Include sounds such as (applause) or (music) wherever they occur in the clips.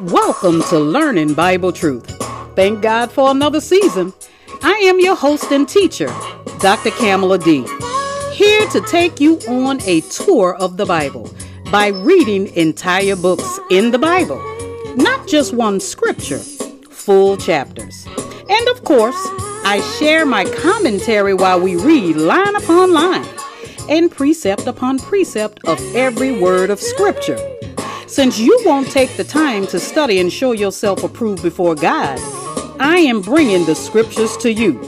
Welcome to Learning Bible Truth. Thank God for another season. I am your host and teacher, Dr. Kamala D. Here to take you on a tour of the Bible by reading entire books in the Bible, not just one scripture, full chapters. And of course, I share my commentary while we read line upon line and precept upon precept of every word of scripture. Since you won't take the time to study and show yourself approved before God, I am bringing the scriptures to you.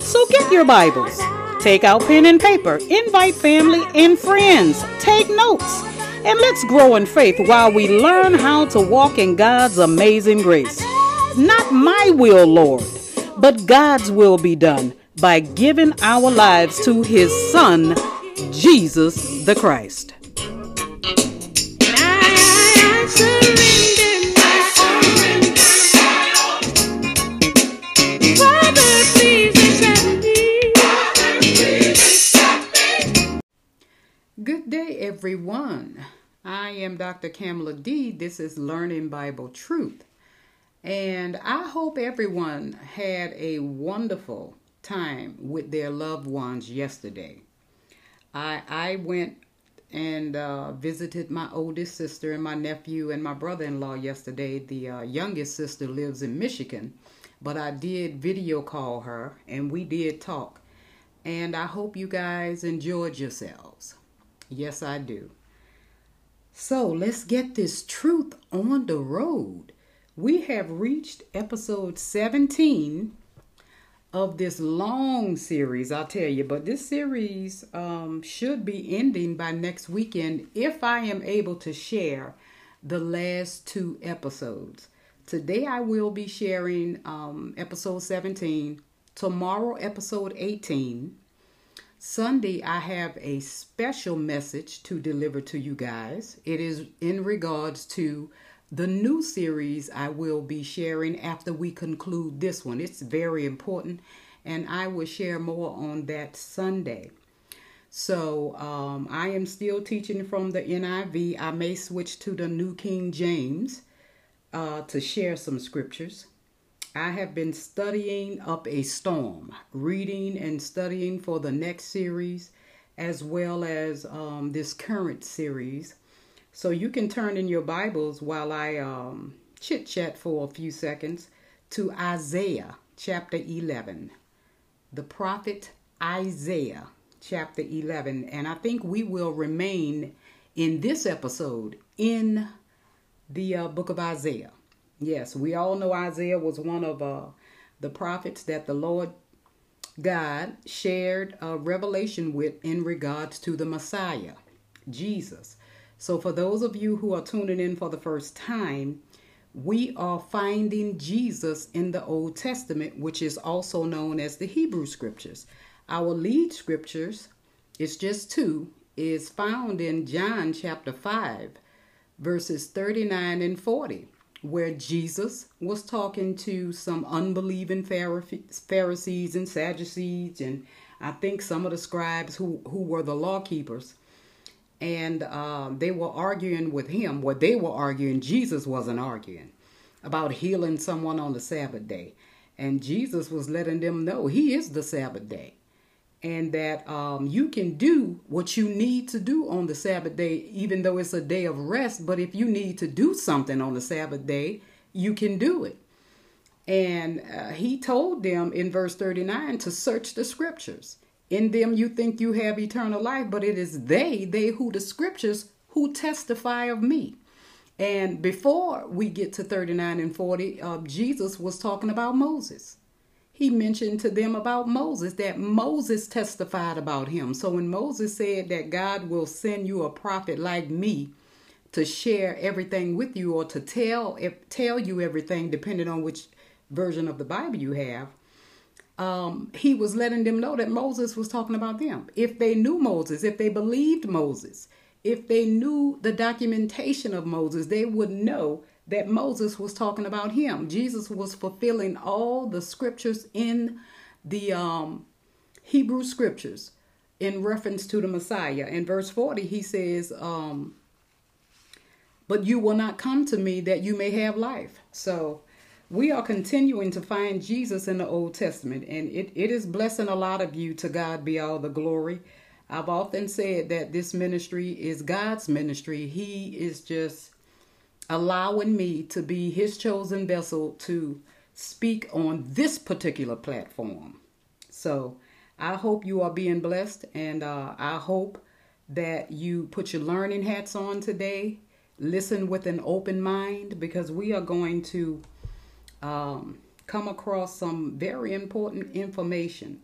So get your Bibles, take out pen and paper, invite family and friends, take notes, and let's grow in faith while we learn how to walk in God's amazing grace. Not my will, Lord, but God's will be done by giving our lives to His Son, Jesus the Christ. Good day, everyone. I am Dr. Kamala D. This is Learning Bible Truth. And I hope everyone had a wonderful time with their loved ones yesterday. I, I went and uh, visited my oldest sister and my nephew and my brother in law yesterday. The uh, youngest sister lives in Michigan, but I did video call her and we did talk. And I hope you guys enjoyed yourselves. Yes, I do. So let's get this truth on the road. We have reached episode 17 of this long series, I'll tell you, but this series um, should be ending by next weekend if I am able to share the last two episodes. Today I will be sharing um, episode 17, tomorrow, episode 18. Sunday, I have a special message to deliver to you guys. It is in regards to the new series I will be sharing after we conclude this one. It's very important, and I will share more on that Sunday. So, um, I am still teaching from the NIV. I may switch to the New King James uh, to share some scriptures. I have been studying up a storm, reading and studying for the next series, as well as um, this current series. So you can turn in your Bibles while I um, chit chat for a few seconds to Isaiah chapter 11. The prophet Isaiah chapter 11. And I think we will remain in this episode in the uh, book of Isaiah. Yes, we all know Isaiah was one of uh, the prophets that the Lord God shared a revelation with in regards to the Messiah, Jesus. So, for those of you who are tuning in for the first time, we are finding Jesus in the Old Testament, which is also known as the Hebrew Scriptures. Our lead scriptures, it's just two, is found in John chapter 5, verses 39 and 40 where Jesus was talking to some unbelieving Pharisees and Sadducees, and I think some of the scribes who, who were the law keepers. And um, they were arguing with him. What they were arguing, Jesus wasn't arguing about healing someone on the Sabbath day. And Jesus was letting them know he is the Sabbath day and that um, you can do what you need to do on the Sabbath day, even though it's a day of rest. But if you need to do something on the Sabbath day, you can do it. And uh, he told them in verse 39 to search the scriptures. In them you think you have eternal life, but it is they, they who the scriptures, who testify of me. And before we get to 39 and 40, uh, Jesus was talking about Moses he mentioned to them about Moses that Moses testified about him. So when Moses said that God will send you a prophet like me to share everything with you or to tell tell you everything depending on which version of the Bible you have, um, he was letting them know that Moses was talking about them. If they knew Moses, if they believed Moses, if they knew the documentation of Moses, they would know that Moses was talking about him. Jesus was fulfilling all the scriptures in the um, Hebrew scriptures in reference to the Messiah. In verse 40, he says, um, But you will not come to me that you may have life. So we are continuing to find Jesus in the Old Testament, and it, it is blessing a lot of you. To God be all the glory. I've often said that this ministry is God's ministry. He is just allowing me to be his chosen vessel to speak on this particular platform. So I hope you are being blessed, and uh, I hope that you put your learning hats on today. Listen with an open mind because we are going to um, come across some very important information.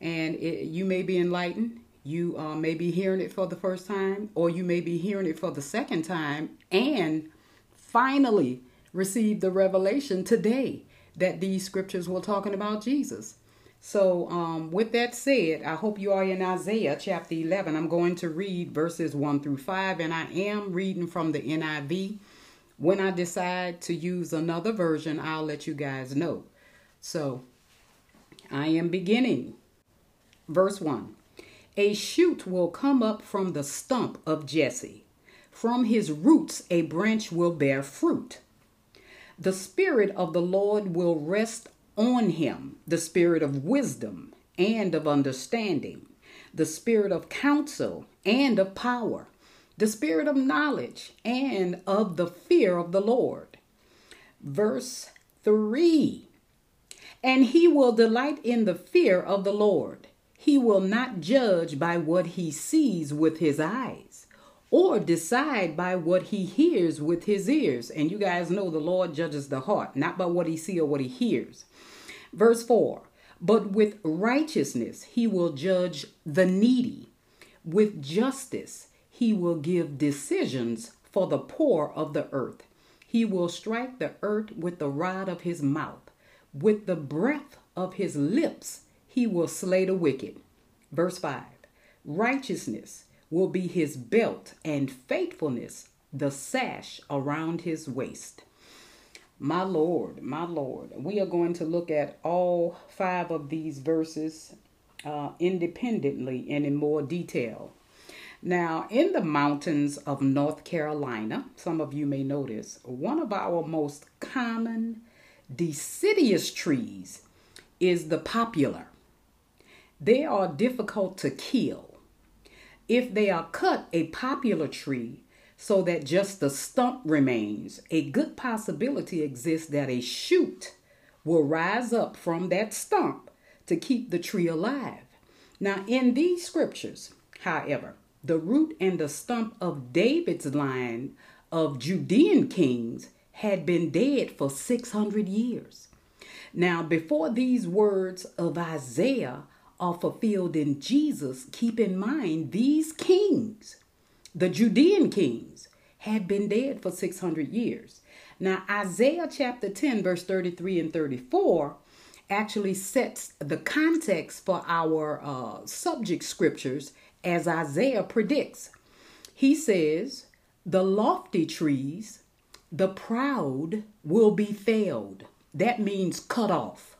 And it, you may be enlightened, you uh, may be hearing it for the first time, or you may be hearing it for the second time, and finally receive the revelation today that these scriptures were talking about Jesus. So, um, with that said, I hope you are in Isaiah chapter 11. I'm going to read verses 1 through 5, and I am reading from the NIV. When I decide to use another version, I'll let you guys know. So, I am beginning. Verse 1 A shoot will come up from the stump of Jesse, from his roots, a branch will bear fruit. The Spirit of the Lord will rest on him the spirit of wisdom and of understanding, the spirit of counsel and of power, the spirit of knowledge and of the fear of the Lord. Verse 3 And he will delight in the fear of the Lord. He will not judge by what he sees with his eyes or decide by what he hears with his ears. And you guys know the Lord judges the heart, not by what he sees or what he hears. Verse 4 But with righteousness he will judge the needy, with justice he will give decisions for the poor of the earth. He will strike the earth with the rod of his mouth, with the breath of his lips he will slay the wicked. Verse 5 Righteousness will be his belt, and faithfulness the sash around his waist. My Lord, my Lord. We are going to look at all five of these verses uh, independently and in more detail. Now, in the mountains of North Carolina, some of you may notice, one of our most common deciduous trees is the poplar. They are difficult to kill. If they are cut, a poplar tree so that just the stump remains, a good possibility exists that a shoot will rise up from that stump to keep the tree alive. Now, in these scriptures, however, the root and the stump of David's line of Judean kings had been dead for 600 years. Now, before these words of Isaiah are fulfilled in Jesus, keep in mind these kings the Judean kings had been dead for 600 years. Now, Isaiah chapter 10, verse 33 and 34 actually sets the context for our uh, subject scriptures as Isaiah predicts. He says, The lofty trees, the proud will be felled. That means cut off.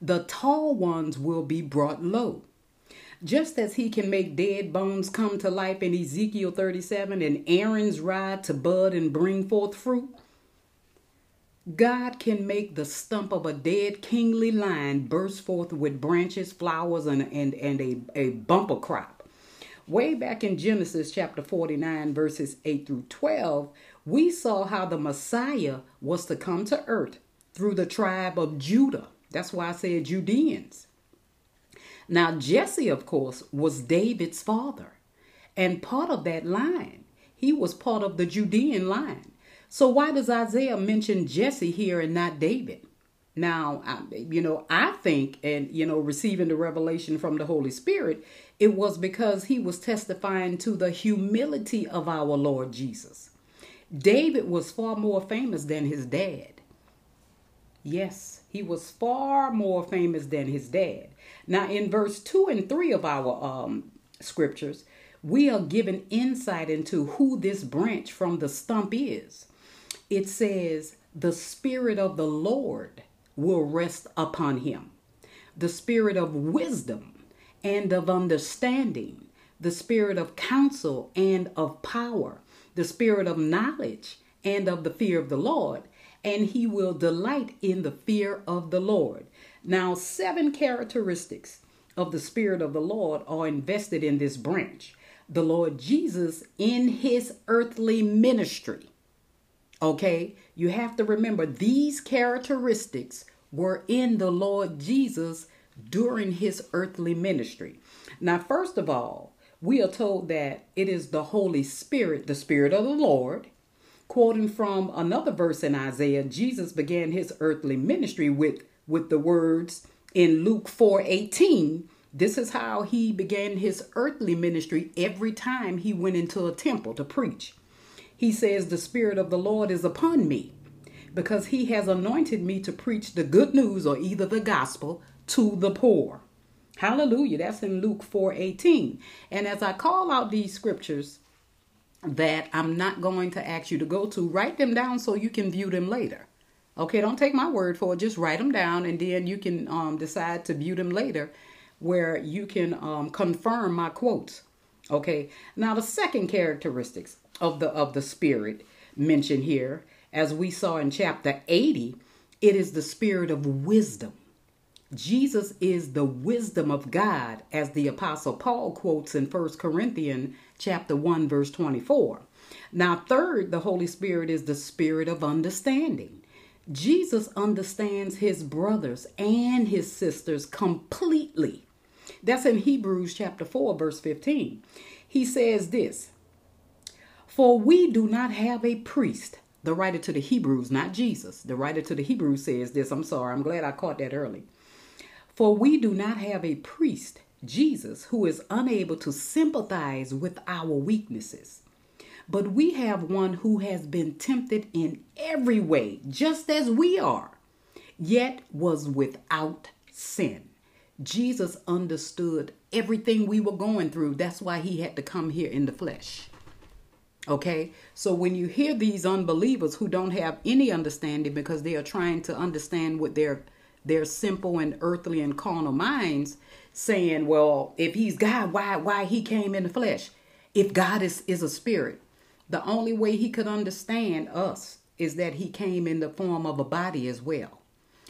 The tall ones will be brought low. Just as he can make dead bones come to life in Ezekiel 37 and Aaron's rod to bud and bring forth fruit, God can make the stump of a dead kingly line burst forth with branches, flowers, and, and, and a, a bumper crop. Way back in Genesis chapter 49, verses 8 through 12, we saw how the Messiah was to come to earth through the tribe of Judah. That's why I said Judeans. Now, Jesse, of course, was David's father. And part of that line, he was part of the Judean line. So, why does Isaiah mention Jesse here and not David? Now, you know, I think, and, you know, receiving the revelation from the Holy Spirit, it was because he was testifying to the humility of our Lord Jesus. David was far more famous than his dad. Yes, he was far more famous than his dad. Now, in verse 2 and 3 of our um, scriptures, we are given insight into who this branch from the stump is. It says, The Spirit of the Lord will rest upon him, the Spirit of wisdom and of understanding, the spirit of counsel and of power, the spirit of knowledge and of the fear of the Lord, and he will delight in the fear of the Lord. Now, seven characteristics of the Spirit of the Lord are invested in this branch. The Lord Jesus in his earthly ministry. Okay, you have to remember these characteristics were in the Lord Jesus during his earthly ministry. Now, first of all, we are told that it is the Holy Spirit, the Spirit of the Lord. Quoting from another verse in Isaiah, Jesus began his earthly ministry with with the words in Luke 4:18. This is how he began his earthly ministry every time he went into a temple to preach. He says, The Spirit of the Lord is upon me because he has anointed me to preach the good news or either the gospel to the poor. Hallelujah. That's in Luke 4:18. And as I call out these scriptures that I'm not going to ask you to go to, write them down so you can view them later. Okay, don't take my word for it. Just write them down, and then you can um, decide to view them later, where you can um, confirm my quotes. Okay. Now the second characteristics of the of the spirit mentioned here, as we saw in chapter 80, it is the spirit of wisdom. Jesus is the wisdom of God, as the apostle Paul quotes in 1 Corinthians chapter 1, verse 24. Now, third, the Holy Spirit is the spirit of understanding. Jesus understands his brothers and his sisters completely. That's in Hebrews chapter 4, verse 15. He says this For we do not have a priest. The writer to the Hebrews, not Jesus. The writer to the Hebrews says this. I'm sorry, I'm glad I caught that early. For we do not have a priest, Jesus, who is unable to sympathize with our weaknesses but we have one who has been tempted in every way, just as we are, yet was without sin. Jesus understood everything we were going through. That's why he had to come here in the flesh. Okay? So when you hear these unbelievers who don't have any understanding because they are trying to understand what their their simple and earthly and carnal minds saying, well, if he's God, why why he came in the flesh? If God is is a spirit, the only way he could understand us is that he came in the form of a body as well.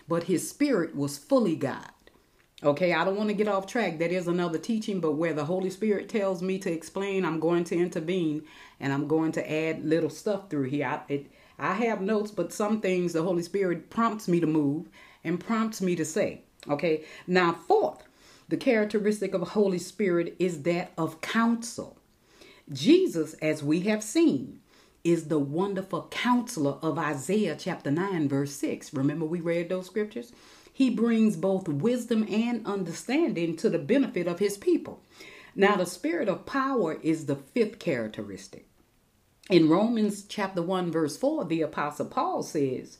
But his spirit was fully God. Okay, I don't want to get off track. That is another teaching, but where the Holy Spirit tells me to explain, I'm going to intervene and I'm going to add little stuff through here. I, it, I have notes, but some things the Holy Spirit prompts me to move and prompts me to say. Okay, now, fourth, the characteristic of the Holy Spirit is that of counsel. Jesus, as we have seen, is the wonderful counselor of Isaiah chapter 9, verse 6. Remember, we read those scriptures? He brings both wisdom and understanding to the benefit of his people. Now, the spirit of power is the fifth characteristic. In Romans chapter 1, verse 4, the apostle Paul says,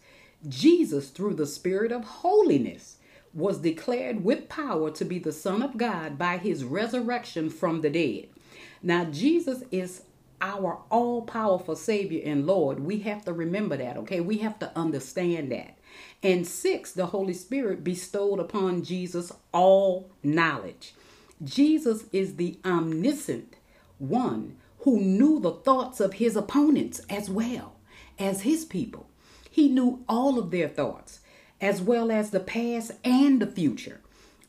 Jesus, through the spirit of holiness, was declared with power to be the Son of God by his resurrection from the dead. Now, Jesus is our all powerful Savior and Lord. We have to remember that, okay? We have to understand that. And six, the Holy Spirit bestowed upon Jesus all knowledge. Jesus is the omniscient one who knew the thoughts of his opponents as well as his people. He knew all of their thoughts, as well as the past and the future.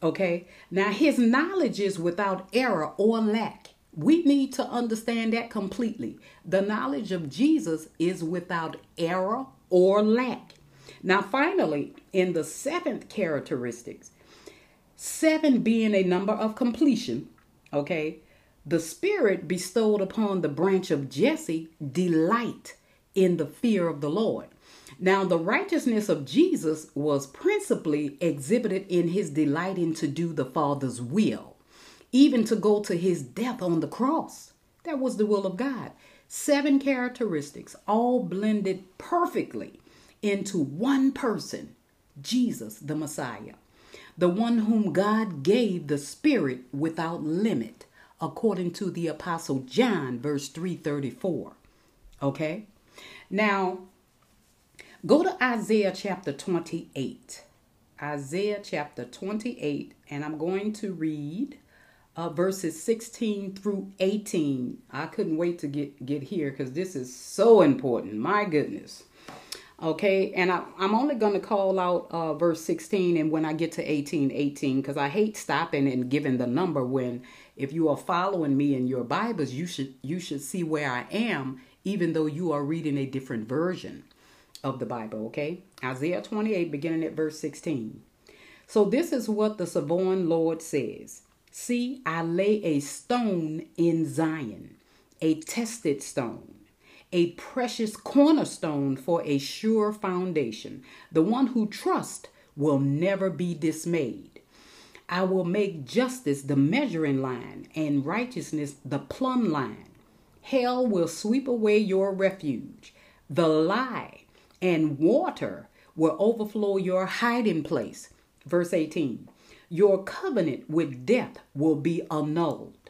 Okay? Now, his knowledge is without error or lack. We need to understand that completely. The knowledge of Jesus is without error or lack. Now, finally, in the seventh characteristics, seven being a number of completion, okay, the Spirit bestowed upon the branch of Jesse delight in the fear of the Lord. Now, the righteousness of Jesus was principally exhibited in his delighting to do the Father's will even to go to his death on the cross. That was the will of God. Seven characteristics, all blended perfectly into one person Jesus, the Messiah, the one whom God gave the Spirit without limit, according to the Apostle John, verse 334. Okay? Now, go to Isaiah chapter 28. Isaiah chapter 28, and I'm going to read uh, verses 16 through 18. I couldn't wait to get, get here because this is so important. My goodness. Okay, and I, am only going to call out uh, verse 16 and when I get to 18, 18, because I hate stopping and giving the number when if you are following me in your Bibles, you should you should see where I am, even though you are reading a different version of the Bible, okay? Isaiah 28, beginning at verse 16. So this is what the sovereign Lord says. See, I lay a stone in Zion, a tested stone a precious cornerstone for a sure foundation. The one who trusts will never be dismayed. I will make justice the measuring line and righteousness the plumb line. Hell will sweep away your refuge. The lie and water will overflow your hiding place. Verse 18 Your covenant with death will be annulled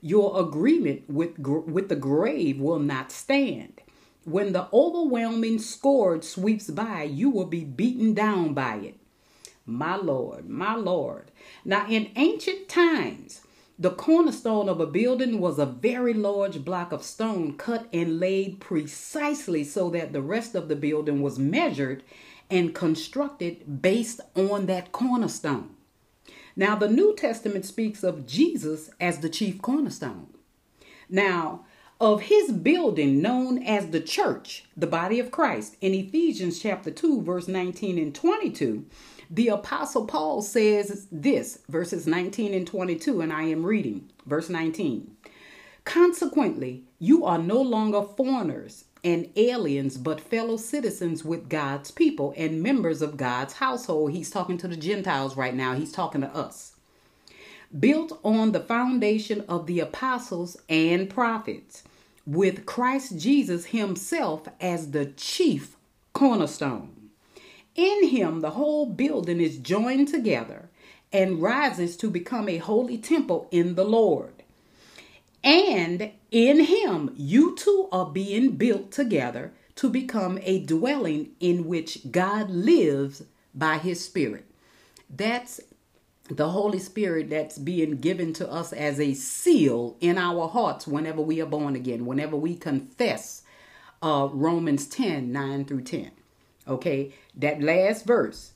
your agreement with, with the grave will not stand. When the overwhelming scourge sweeps by, you will be beaten down by it. My Lord, my Lord. Now, in ancient times, the cornerstone of a building was a very large block of stone cut and laid precisely so that the rest of the building was measured and constructed based on that cornerstone. Now, the New Testament speaks of Jesus as the chief cornerstone. Now, of his building known as the church, the body of Christ, in Ephesians chapter 2, verse 19 and 22, the apostle Paul says this, verses 19 and 22, and I am reading verse 19. Consequently, you are no longer foreigners and aliens, but fellow citizens with God's people and members of God's household. He's talking to the Gentiles right now, he's talking to us. Built on the foundation of the apostles and prophets, with Christ Jesus himself as the chief cornerstone. In him, the whole building is joined together and rises to become a holy temple in the Lord. And in him, you too are being built together to become a dwelling in which God lives by his Spirit. That's the Holy Spirit that's being given to us as a seal in our hearts whenever we are born again, whenever we confess uh, Romans 10 9 through 10. Okay, that last verse,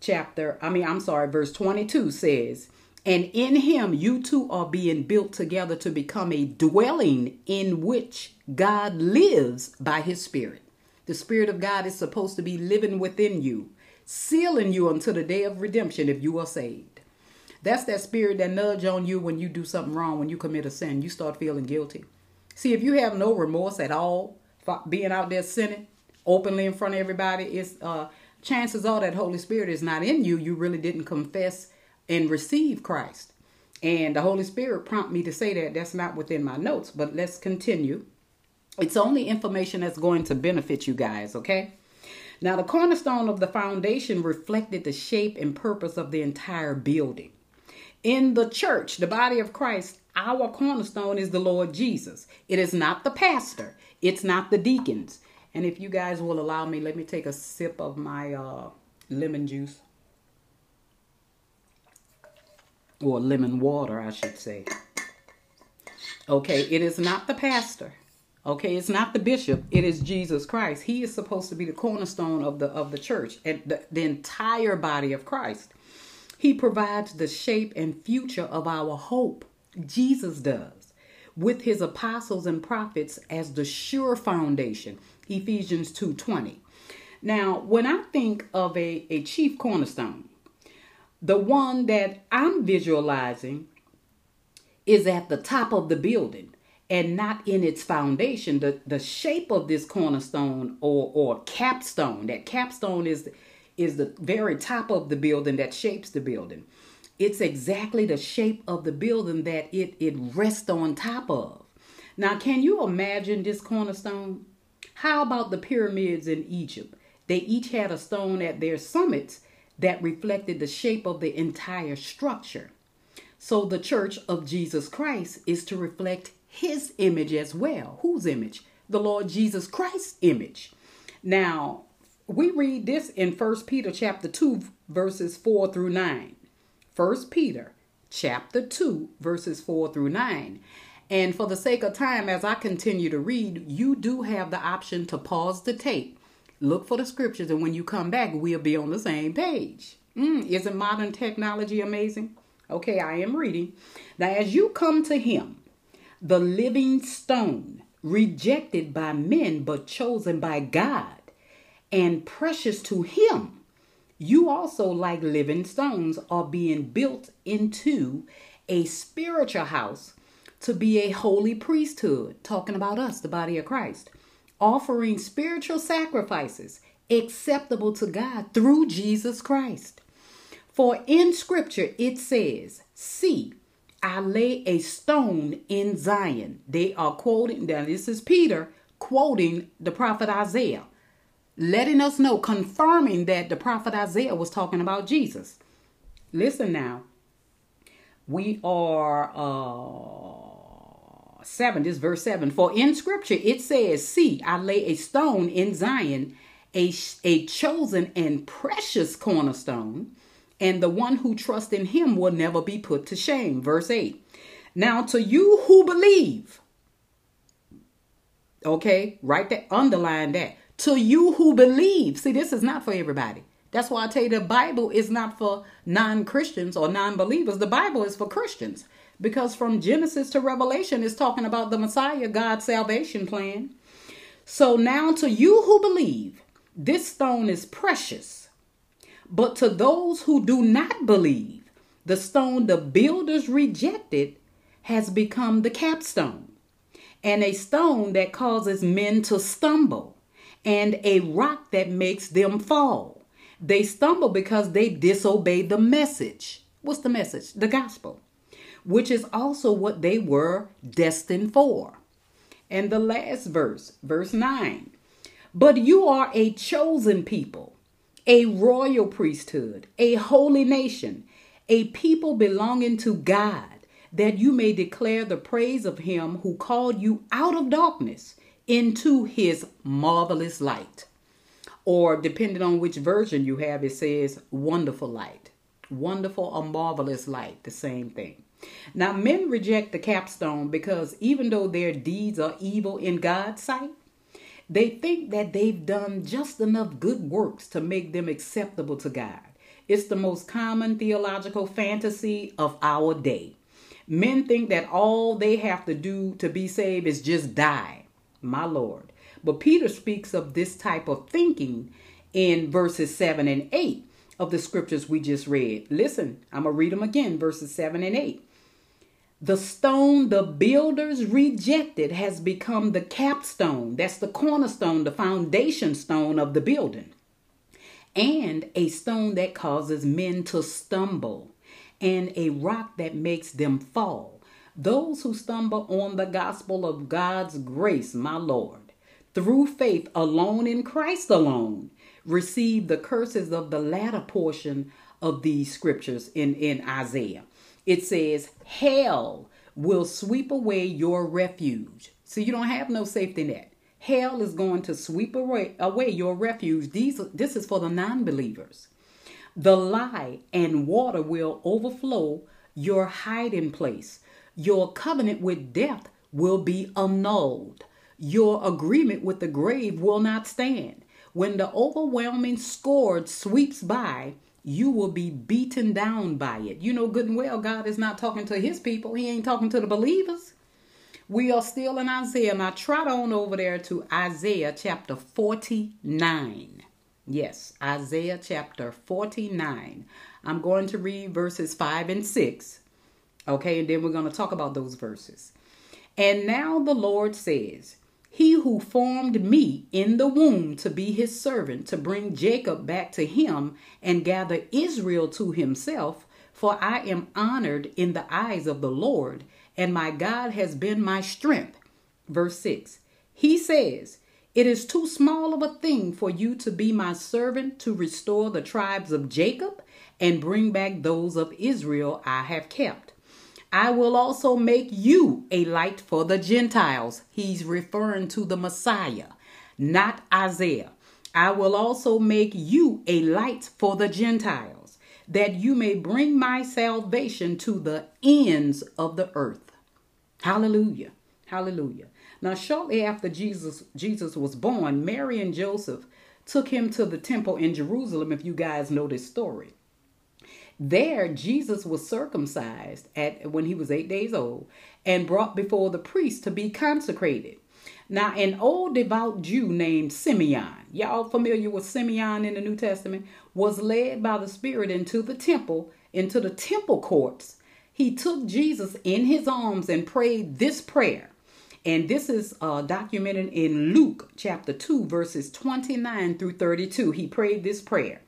chapter, I mean, I'm sorry, verse 22 says, and in him, you too are being built together to become a dwelling in which God lives by his Spirit. The Spirit of God is supposed to be living within you, sealing you until the day of redemption if you are saved. That's that spirit that nudge on you when you do something wrong, when you commit a sin. You start feeling guilty. See, if you have no remorse at all for being out there sinning openly in front of everybody, it's uh, chances are that Holy Spirit is not in you. You really didn't confess and receive Christ. And the Holy Spirit prompt me to say that. That's not within my notes, but let's continue. It's only information that's going to benefit you guys, okay? Now, the cornerstone of the foundation reflected the shape and purpose of the entire building. In the church, the body of Christ, our cornerstone is the Lord Jesus. It is not the pastor, it's not the deacons. And if you guys will allow me, let me take a sip of my uh, lemon juice or lemon water, I should say. Okay, it is not the pastor. Okay, it's not the bishop. It is Jesus Christ. He is supposed to be the cornerstone of the of the church and the, the entire body of Christ. He provides the shape and future of our hope. Jesus does. With his apostles and prophets as the sure foundation. Ephesians 2:20. Now, when I think of a, a chief cornerstone, the one that I'm visualizing is at the top of the building and not in its foundation. The the shape of this cornerstone or or capstone, that capstone is is the very top of the building that shapes the building. It's exactly the shape of the building that it it rests on top of. Now, can you imagine this cornerstone? How about the pyramids in Egypt? They each had a stone at their summits that reflected the shape of the entire structure. So the church of Jesus Christ is to reflect his image as well. Whose image? The Lord Jesus Christ's image. Now, we read this in 1 Peter chapter 2 verses 4 through 9. 1 Peter chapter 2, verses 4 through 9. And for the sake of time, as I continue to read, you do have the option to pause the tape, look for the scriptures, and when you come back, we'll be on the same page. Mm, isn't modern technology amazing? Okay, I am reading. Now, as you come to him, the living stone, rejected by men but chosen by God, and precious to him, you also, like living stones, are being built into a spiritual house to be a holy priesthood, talking about us, the body of Christ, offering spiritual sacrifices acceptable to God through Jesus Christ. For in scripture it says, See, I lay a stone in Zion. They are quoting, now this is Peter quoting the prophet Isaiah, letting us know, confirming that the prophet Isaiah was talking about Jesus. Listen now. We are uh 7, this verse 7. For in scripture it says, See, I lay a stone in Zion, a, a chosen and precious cornerstone and the one who trusts in him will never be put to shame. Verse 8. Now, to you who believe, okay, write that, underline that. To you who believe, see, this is not for everybody. That's why I tell you the Bible is not for non Christians or non believers. The Bible is for Christians because from Genesis to Revelation is talking about the Messiah, God's salvation plan. So now to you who believe, this stone is precious but to those who do not believe, the stone the builders rejected has become the capstone, and a stone that causes men to stumble, and a rock that makes them fall. They stumble because they disobey the message. What's the message? The gospel, which is also what they were destined for. And the last verse, verse 9. But you are a chosen people a royal priesthood, a holy nation, a people belonging to God, that you may declare the praise of him who called you out of darkness into his marvelous light. Or, depending on which version you have, it says wonderful light. Wonderful or marvelous light, the same thing. Now, men reject the capstone because even though their deeds are evil in God's sight, they think that they've done just enough good works to make them acceptable to God. It's the most common theological fantasy of our day. Men think that all they have to do to be saved is just die. My Lord. But Peter speaks of this type of thinking in verses 7 and 8 of the scriptures we just read. Listen, I'm going to read them again, verses 7 and 8. The stone the builders rejected has become the capstone. That's the cornerstone, the foundation stone of the building. And a stone that causes men to stumble, and a rock that makes them fall. Those who stumble on the gospel of God's grace, my Lord, through faith alone in Christ alone, receive the curses of the latter portion of these scriptures in, in Isaiah. It says, Hell will sweep away your refuge. So you don't have no safety net. Hell is going to sweep away, away your refuge. These, this is for the non believers. The lie and water will overflow your hiding place. Your covenant with death will be annulled. Your agreement with the grave will not stand. When the overwhelming scourge sweeps by, you will be beaten down by it. You know good and well God is not talking to his people. He ain't talking to the believers. We are still in Isaiah. Now trot on over there to Isaiah chapter 49. Yes, Isaiah chapter 49. I'm going to read verses 5 and 6. Okay, and then we're going to talk about those verses. And now the Lord says, he who formed me in the womb to be his servant, to bring Jacob back to him and gather Israel to himself, for I am honored in the eyes of the Lord, and my God has been my strength. Verse 6 He says, It is too small of a thing for you to be my servant to restore the tribes of Jacob and bring back those of Israel I have kept. I will also make you a light for the Gentiles. He's referring to the Messiah, not Isaiah. I will also make you a light for the Gentiles, that you may bring my salvation to the ends of the earth. Hallelujah. Hallelujah. Now, shortly after Jesus, Jesus was born, Mary and Joseph took him to the temple in Jerusalem, if you guys know this story. There, Jesus was circumcised at when he was eight days old and brought before the priest to be consecrated. Now, an old devout Jew named Simeon, y'all familiar with Simeon in the New Testament, was led by the Spirit into the temple, into the temple courts. He took Jesus in his arms and prayed this prayer. And this is uh, documented in Luke chapter 2, verses 29 through 32. He prayed this prayer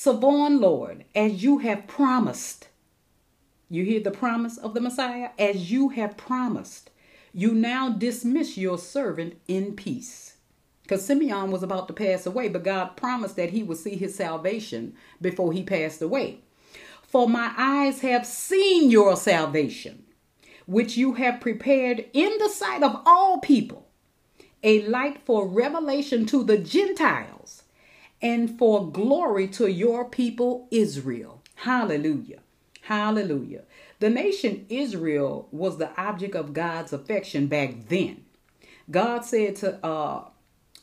Sovereign Lord, as you have promised, you hear the promise of the Messiah? As you have promised, you now dismiss your servant in peace. Because Simeon was about to pass away, but God promised that he would see his salvation before he passed away. For my eyes have seen your salvation, which you have prepared in the sight of all people, a light for revelation to the Gentiles and for glory to your people Israel. Hallelujah. Hallelujah. The nation Israel was the object of God's affection back then. God said to uh,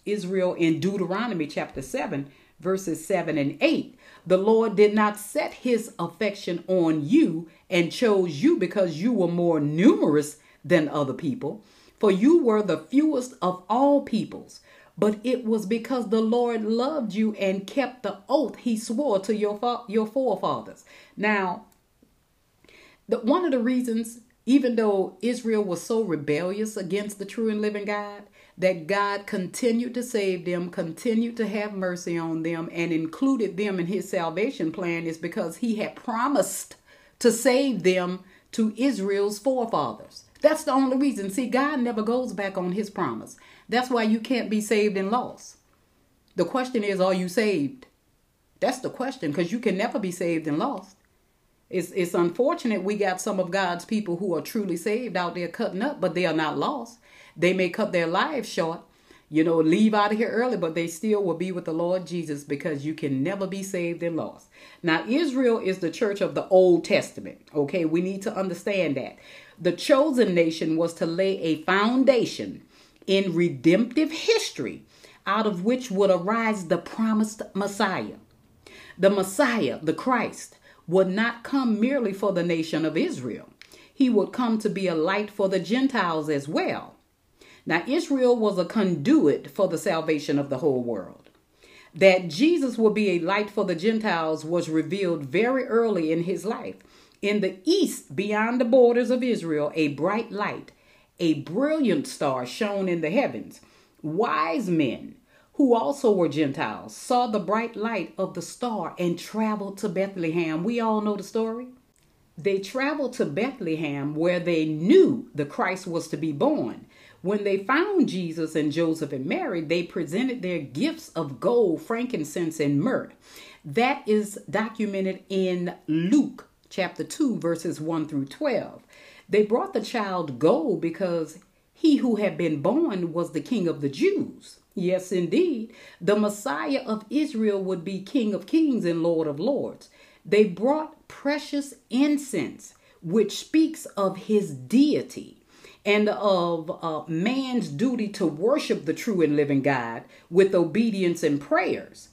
Israel in Deuteronomy chapter 7, verses 7 and 8, the Lord did not set his affection on you and chose you because you were more numerous than other people, for you were the fewest of all peoples. But it was because the Lord loved you and kept the oath he swore to your, your forefathers. Now, the, one of the reasons, even though Israel was so rebellious against the true and living God, that God continued to save them, continued to have mercy on them, and included them in his salvation plan is because he had promised to save them to Israel's forefathers. That's the only reason. See, God never goes back on his promise. That's why you can't be saved and lost. The question is, are you saved? That's the question, because you can never be saved and lost. It's it's unfortunate we got some of God's people who are truly saved out there cutting up, but they are not lost. They may cut their lives short, you know, leave out of here early, but they still will be with the Lord Jesus because you can never be saved and lost. Now, Israel is the church of the Old Testament. Okay, we need to understand that. The chosen nation was to lay a foundation in redemptive history out of which would arise the promised Messiah. The Messiah, the Christ, would not come merely for the nation of Israel. He would come to be a light for the Gentiles as well. Now, Israel was a conduit for the salvation of the whole world. That Jesus would be a light for the Gentiles was revealed very early in his life. In the east, beyond the borders of Israel, a bright light, a brilliant star shone in the heavens. Wise men who also were Gentiles, saw the bright light of the star and traveled to Bethlehem. We all know the story. They traveled to Bethlehem where they knew the Christ was to be born. When they found Jesus and Joseph and Mary, they presented their gifts of gold, frankincense, and myrrh. That is documented in Luke chapter 2, verses 1 through 12. They brought the child gold because he who had been born was the king of the Jews. Yes, indeed. The Messiah of Israel would be King of Kings and Lord of Lords. They brought precious incense, which speaks of his deity and of uh, man's duty to worship the true and living God with obedience and prayers.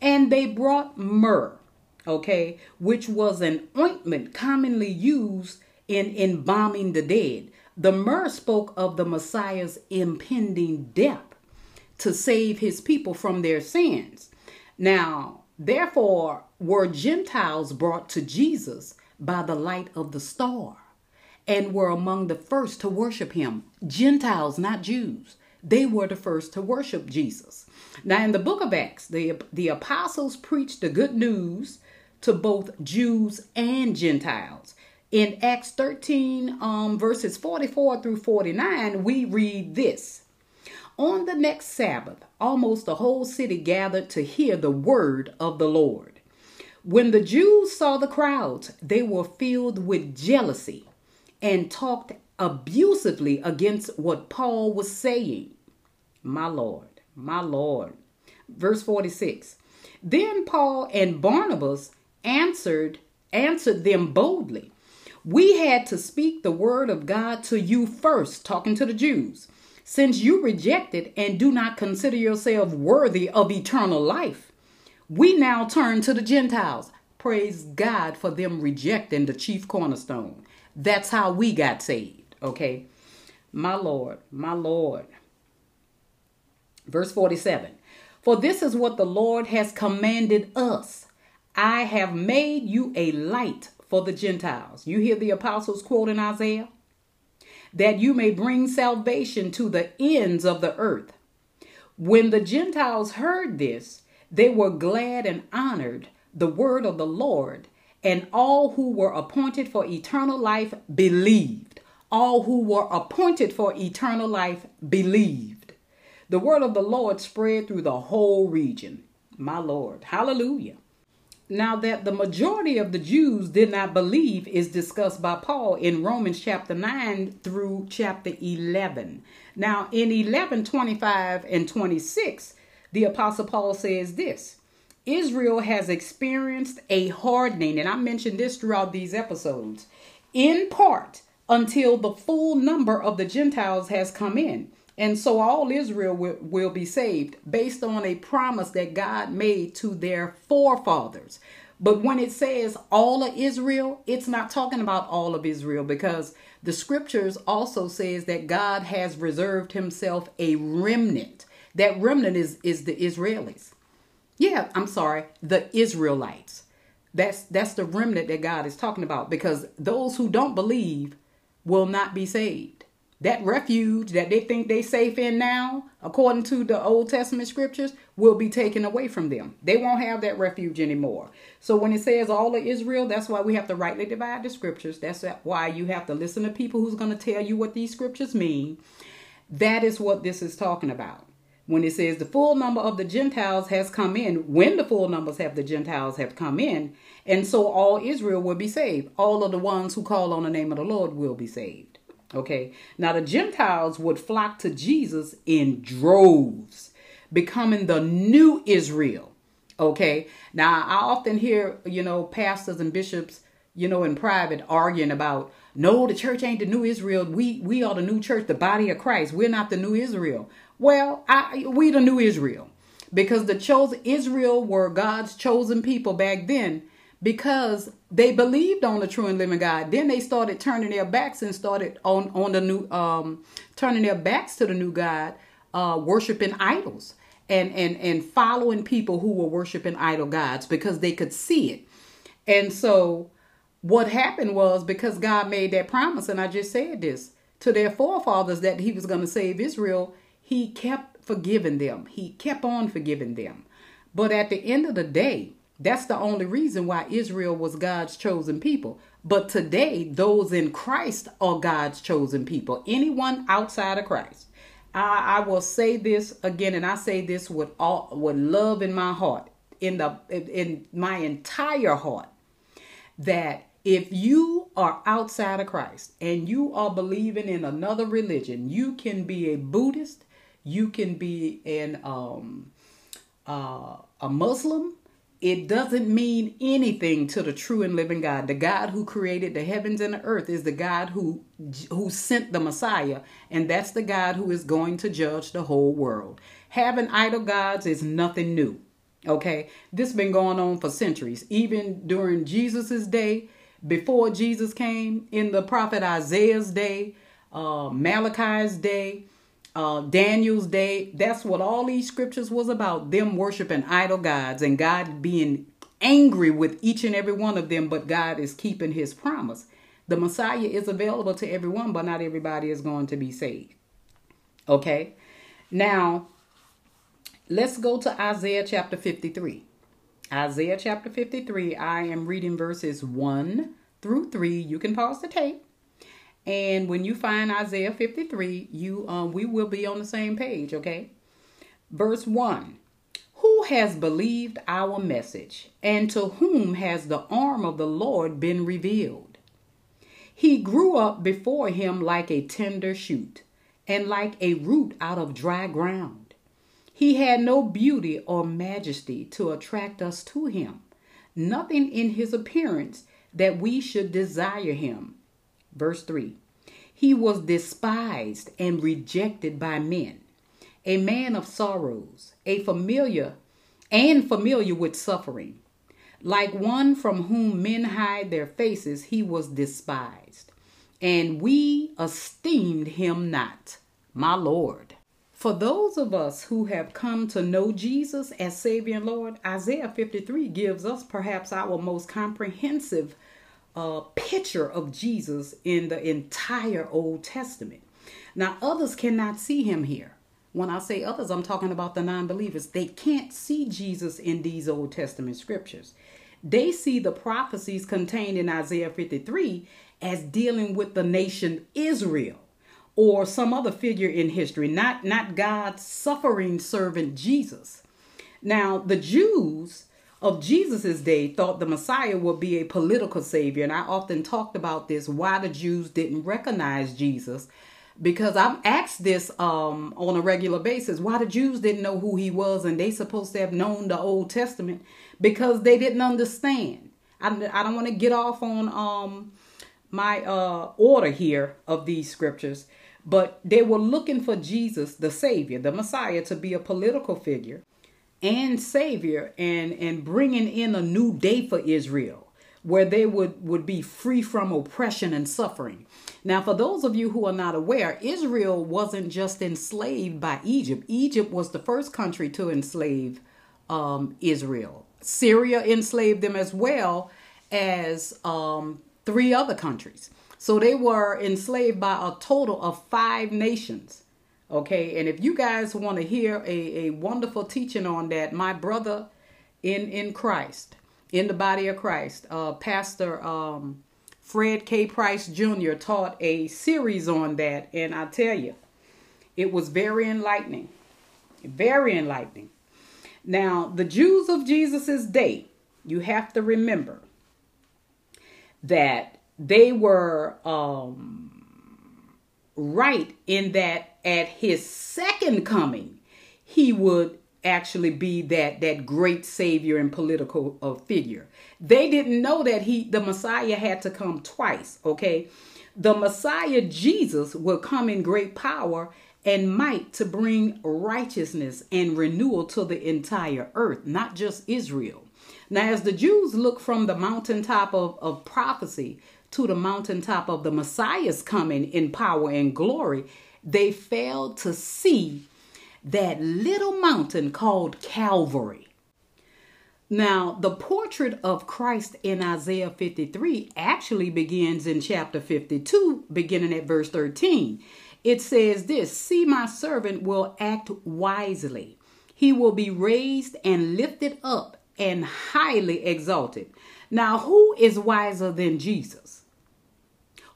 And they brought myrrh, okay, which was an ointment commonly used in embalming the dead. The myrrh spoke of the Messiah's impending death to save his people from their sins. Now, therefore, were Gentiles brought to Jesus by the light of the star and were among the first to worship him. Gentiles, not Jews. They were the first to worship Jesus. Now, in the book of Acts, the, the apostles preached the good news to both Jews and Gentiles. In Acts 13, um, verses 44 through 49, we read this on the next Sabbath, almost the whole city gathered to hear the word of the Lord. When the Jews saw the crowds, they were filled with jealousy and talked abusively against what Paul was saying. My Lord, my Lord. Verse 46 Then Paul and Barnabas answered answered them boldly. We had to speak the word of God to you first, talking to the Jews. Since you rejected and do not consider yourself worthy of eternal life, we now turn to the Gentiles. Praise God for them rejecting the chief cornerstone. That's how we got saved, okay? My Lord, my Lord. Verse 47 For this is what the Lord has commanded us I have made you a light for the Gentiles. You hear the apostles quoting Isaiah? That you may bring salvation to the ends of the earth. When the Gentiles heard this, they were glad and honored the word of the Lord, and all who were appointed for eternal life believed. All who were appointed for eternal life believed. The word of the Lord spread through the whole region. My Lord. Hallelujah. Now, that the majority of the Jews did not believe is discussed by Paul in Romans chapter 9 through chapter 11. Now, in 11 25 and 26, the Apostle Paul says this Israel has experienced a hardening, and I mentioned this throughout these episodes, in part until the full number of the Gentiles has come in. And so all Israel will, will be saved based on a promise that God made to their forefathers. But when it says all of Israel, it's not talking about all of Israel because the scriptures also says that God has reserved himself a remnant. That remnant is is the Israelis. Yeah, I'm sorry, the Israelites. That's that's the remnant that God is talking about because those who don't believe will not be saved that refuge that they think they safe in now, according to the Old Testament scriptures, will be taken away from them. They won't have that refuge anymore. So when it says all of Israel, that's why we have to rightly divide the scriptures. That's why you have to listen to people who's going to tell you what these scriptures mean. That is what this is talking about. When it says the full number of the Gentiles has come in, when the full numbers have the Gentiles have come in, and so all Israel will be saved. All of the ones who call on the name of the Lord will be saved. Okay. Now the Gentiles would flock to Jesus in droves, becoming the new Israel. Okay. Now I often hear, you know, pastors and bishops, you know, in private arguing about, no, the church ain't the new Israel. We we are the new church, the body of Christ. We're not the new Israel. Well, I we the new Israel. Because the chosen Israel were God's chosen people back then because they believed on the true and living God. Then they started turning their backs and started on on the new um turning their backs to the new God, uh worshiping idols and and and following people who were worshiping idol gods because they could see it. And so what happened was because God made that promise and I just said this to their forefathers that he was going to save Israel, he kept forgiving them. He kept on forgiving them. But at the end of the day, that's the only reason why Israel was God's chosen people. But today, those in Christ are God's chosen people. Anyone outside of Christ. I, I will say this again, and I say this with all with love in my heart, in the in my entire heart, that if you are outside of Christ and you are believing in another religion, you can be a Buddhist, you can be an um, uh, a Muslim, it doesn't mean anything to the true and living God. The God who created the heavens and the earth is the God who who sent the Messiah, and that's the God who is going to judge the whole world. Having idol gods is nothing new. Okay? This has been going on for centuries. Even during Jesus's day, before Jesus came, in the prophet Isaiah's day, uh, Malachi's day, uh, Daniel's day. That's what all these scriptures was about them worshiping idol gods and God being angry with each and every one of them, but God is keeping his promise. The Messiah is available to everyone, but not everybody is going to be saved. Okay? Now, let's go to Isaiah chapter 53. Isaiah chapter 53, I am reading verses 1 through 3. You can pause the tape. And when you find Isaiah 53, you um, we will be on the same page, okay? Verse 1. Who has believed our message, and to whom has the arm of the Lord been revealed? He grew up before him like a tender shoot, and like a root out of dry ground. He had no beauty or majesty to attract us to him, nothing in his appearance that we should desire him. Verse 3 He was despised and rejected by men, a man of sorrows, a familiar and familiar with suffering. Like one from whom men hide their faces, he was despised, and we esteemed him not. My Lord. For those of us who have come to know Jesus as Savior and Lord, Isaiah 53 gives us perhaps our most comprehensive uh, picture of Jesus in the entire Old Testament. Now, others cannot see him here. When I say others, I'm talking about the non believers. They can't see Jesus in these Old Testament scriptures. They see the prophecies contained in Isaiah 53 as dealing with the nation Israel or some other figure in history, not, not God's suffering servant Jesus. Now, the Jews of Jesus's day thought the Messiah would be a political savior, and I often talked about this why the Jews didn't recognize Jesus. Because I'm asked this um, on a regular basis why the Jews didn't know who he was and they supposed to have known the Old Testament because they didn't understand. I, I don't want to get off on um, my uh, order here of these scriptures but they were looking for Jesus, the Savior, the Messiah, to be a political figure and Savior and, and bringing in a new day for Israel where they would, would be free from oppression and suffering. Now, for those of you who are not aware, Israel wasn't just enslaved by Egypt. Egypt was the first country to enslave um, Israel. Syria enslaved them as well as um, three other countries. So they were enslaved by a total of five nations. Okay, and if you guys want to hear a, a wonderful teaching on that, my brother in in Christ, in the body of Christ, uh, Pastor um, Fred K. Price Jr. taught a series on that, and I tell you, it was very enlightening, very enlightening. Now, the Jews of Jesus's day, you have to remember that they were um, right in that at his second coming, he would actually be that that great savior and political uh, figure. They didn't know that he the Messiah had to come twice, okay? The Messiah Jesus will come in great power and might to bring righteousness and renewal to the entire earth, not just Israel. Now, as the Jews look from the mountaintop of, of prophecy to the mountaintop of the Messiah's coming in power and glory, they failed to see that little mountain called Calvary. Now, the portrait of Christ in Isaiah 53 actually begins in chapter 52, beginning at verse 13. It says this See, my servant will act wisely, he will be raised and lifted up and highly exalted. Now, who is wiser than Jesus?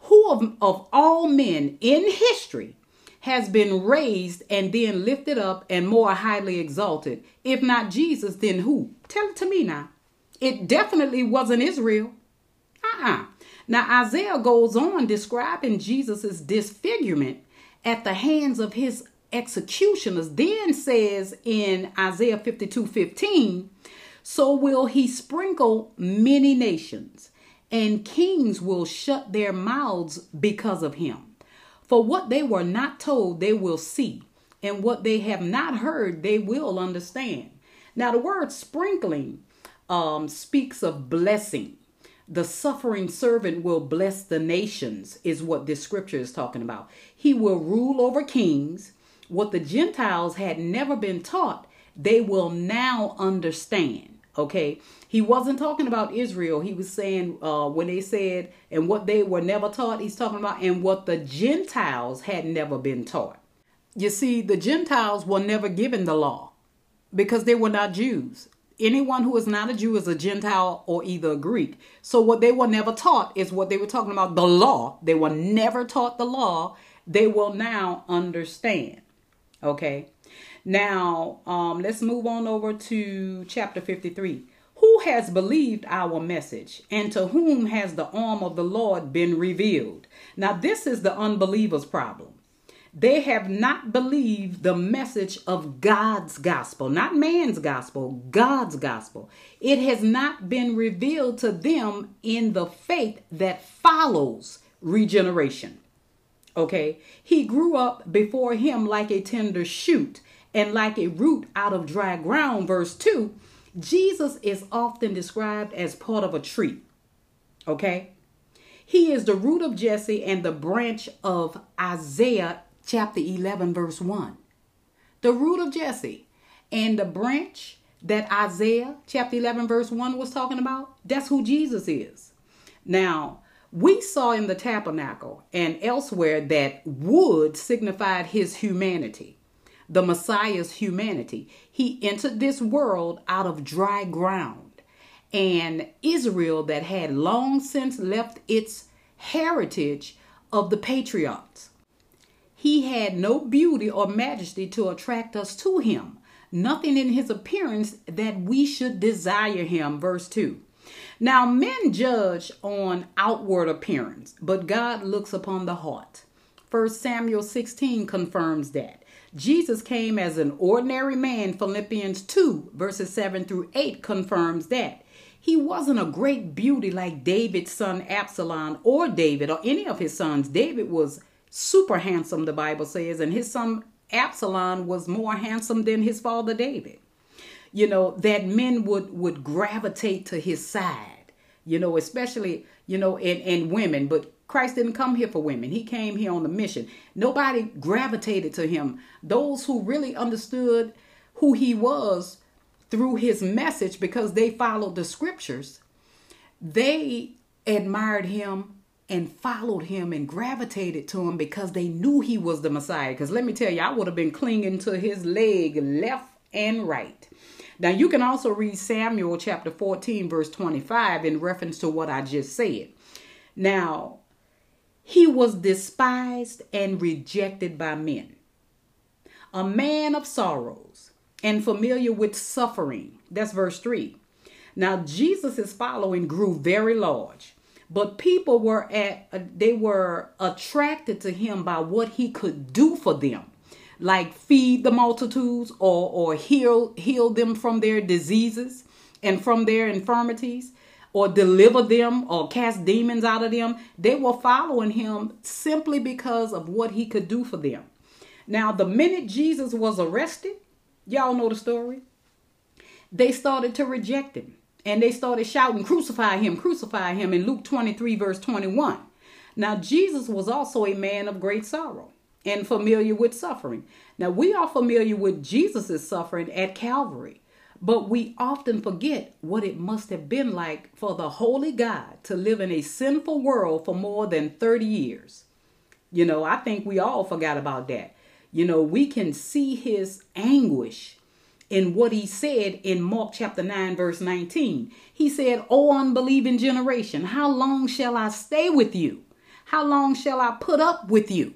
Who of, of all men in history has been raised and then lifted up and more highly exalted? If not Jesus, then who? Tell it to me now. It definitely wasn't Israel. Uh-uh. Now Isaiah goes on describing Jesus' disfigurement at the hands of his executioners, then says in Isaiah 52 15, so will he sprinkle many nations and kings will shut their mouths because of him. For what they were not told, they will see, and what they have not heard, they will understand. Now, the word sprinkling um, speaks of blessing. The suffering servant will bless the nations, is what this scripture is talking about. He will rule over kings. What the Gentiles had never been taught, they will now understand. Okay, he wasn't talking about Israel. He was saying uh, when they said and what they were never taught. He's talking about and what the Gentiles had never been taught. You see, the Gentiles were never given the law because they were not Jews. Anyone who is not a Jew is a Gentile or either a Greek. So what they were never taught is what they were talking about the law. They were never taught the law. They will now understand. Okay. Now, um, let's move on over to chapter 53. Has believed our message, and to whom has the arm of the Lord been revealed? Now, this is the unbeliever's problem. They have not believed the message of God's gospel, not man's gospel, God's gospel. It has not been revealed to them in the faith that follows regeneration. Okay? He grew up before him like a tender shoot and like a root out of dry ground. Verse 2 Jesus is often described as part of a tree. Okay? He is the root of Jesse and the branch of Isaiah chapter 11, verse 1. The root of Jesse and the branch that Isaiah chapter 11, verse 1 was talking about, that's who Jesus is. Now, we saw in the tabernacle and elsewhere that wood signified his humanity, the Messiah's humanity. He entered this world out of dry ground. And Israel, that had long since left its heritage of the patriarchs, he had no beauty or majesty to attract us to him, nothing in his appearance that we should desire him. Verse 2. Now, men judge on outward appearance, but God looks upon the heart. 1 Samuel 16 confirms that. Jesus came as an ordinary man. Philippians 2, verses 7 through 8 confirms that. He wasn't a great beauty like David's son Absalom or David or any of his sons. David was super handsome, the Bible says, and his son Absalom was more handsome than his father David. You know, that men would would gravitate to his side, you know, especially, you know, in, in women, but Christ didn't come here for women. He came here on a mission. Nobody gravitated to him. Those who really understood who he was through his message because they followed the scriptures, they admired him and followed him and gravitated to him because they knew he was the Messiah. Because let me tell you, I would have been clinging to his leg left and right. Now, you can also read Samuel chapter 14, verse 25, in reference to what I just said. Now, he was despised and rejected by men, a man of sorrows and familiar with suffering. That's verse 3. Now, Jesus' following grew very large but people were at uh, they were attracted to him by what he could do for them like feed the multitudes or or heal heal them from their diseases and from their infirmities or deliver them or cast demons out of them they were following him simply because of what he could do for them now the minute jesus was arrested y'all know the story they started to reject him and they started shouting, Crucify him, crucify him in Luke 23, verse 21. Now, Jesus was also a man of great sorrow and familiar with suffering. Now, we are familiar with Jesus' suffering at Calvary, but we often forget what it must have been like for the Holy God to live in a sinful world for more than 30 years. You know, I think we all forgot about that. You know, we can see his anguish in what he said in Mark chapter 9, verse 19. He said, O unbelieving generation, how long shall I stay with you? How long shall I put up with you?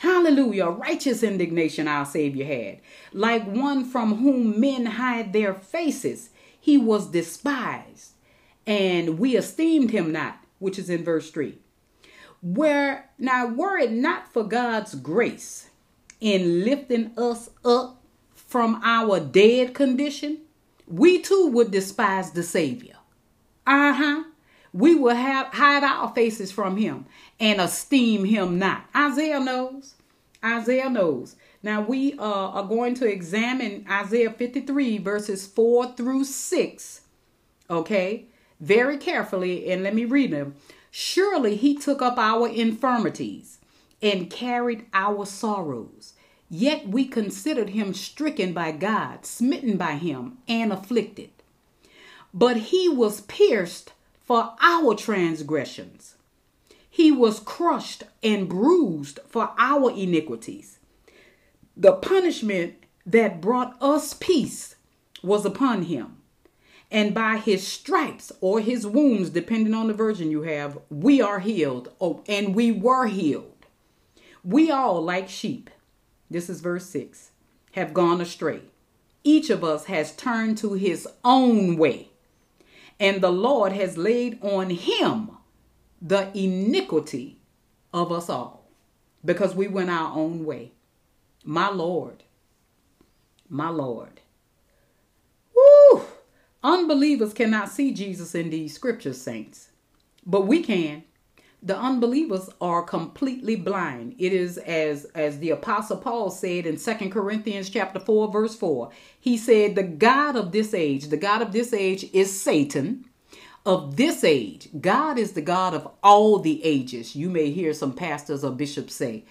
Hallelujah. Righteous indignation our Savior had. Like one from whom men hide their faces, he was despised, and we esteemed him not, which is in verse 3. Where now were it not for God's grace in lifting us up from our dead condition, we too would despise the Savior. Uh huh. We will have hide our faces from him and esteem him not. Isaiah knows. Isaiah knows. Now we uh, are going to examine Isaiah 53 verses 4 through 6. Okay, very carefully, and let me read them. Surely he took up our infirmities and carried our sorrows. Yet we considered him stricken by God, smitten by him, and afflicted. But he was pierced for our transgressions, he was crushed and bruised for our iniquities. The punishment that brought us peace was upon him. And by his stripes or his wounds, depending on the version you have, we are healed. Oh, and we were healed. We all, like sheep, this is verse 6, have gone astray. Each of us has turned to his own way, and the Lord has laid on him the iniquity of us all. because we went our own way. My Lord. My Lord. Woo! Unbelievers cannot see Jesus in these scriptures, saints. But we can. The unbelievers are completely blind. It is as as the apostle Paul said in Second Corinthians chapter 4 verse 4. He said the god of this age, the god of this age is Satan. Of this age, God is the God of all the ages. You may hear some pastors or bishops say,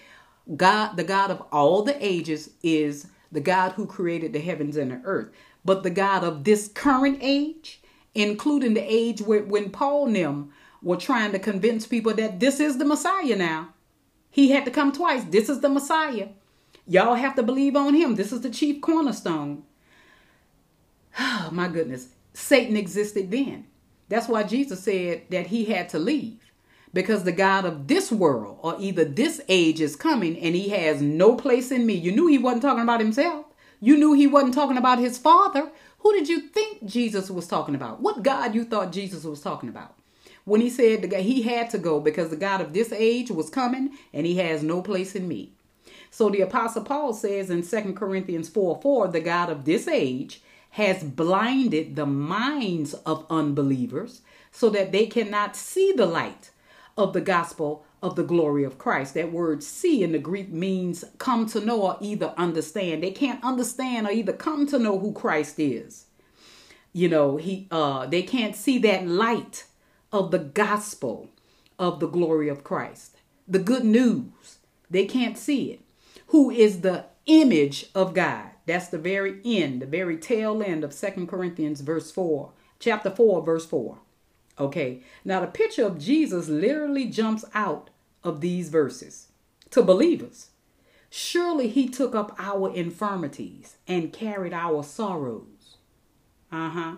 God, the God of all the ages is the God who created the heavens and the earth. But the God of this current age, including the age where, when Paul and them were trying to convince people that this is the Messiah now. He had to come twice. This is the Messiah. Y'all have to believe on him. This is the chief cornerstone. Oh, (sighs) my goodness. Satan existed then. That's why Jesus said that he had to leave because the God of this world or either this age is coming and he has no place in me. You knew he wasn't talking about himself. You knew he wasn't talking about his father. Who did you think Jesus was talking about? What God you thought Jesus was talking about? When he said the, he had to go because the God of this age was coming and he has no place in me. So the apostle Paul says in 2 Corinthians 4 4, the God of this age has blinded the minds of unbelievers so that they cannot see the light of the gospel of the glory of Christ. That word see in the Greek means come to know or either understand. They can't understand or either come to know who Christ is. You know, he uh they can't see that light of the gospel of the glory of Christ. The good news. They can't see it. Who is the image of God. That's the very end, the very tail end of Second Corinthians verse 4, chapter 4, verse 4. Okay, now the picture of Jesus literally jumps out of these verses to believers. Surely he took up our infirmities and carried our sorrows. Uh huh.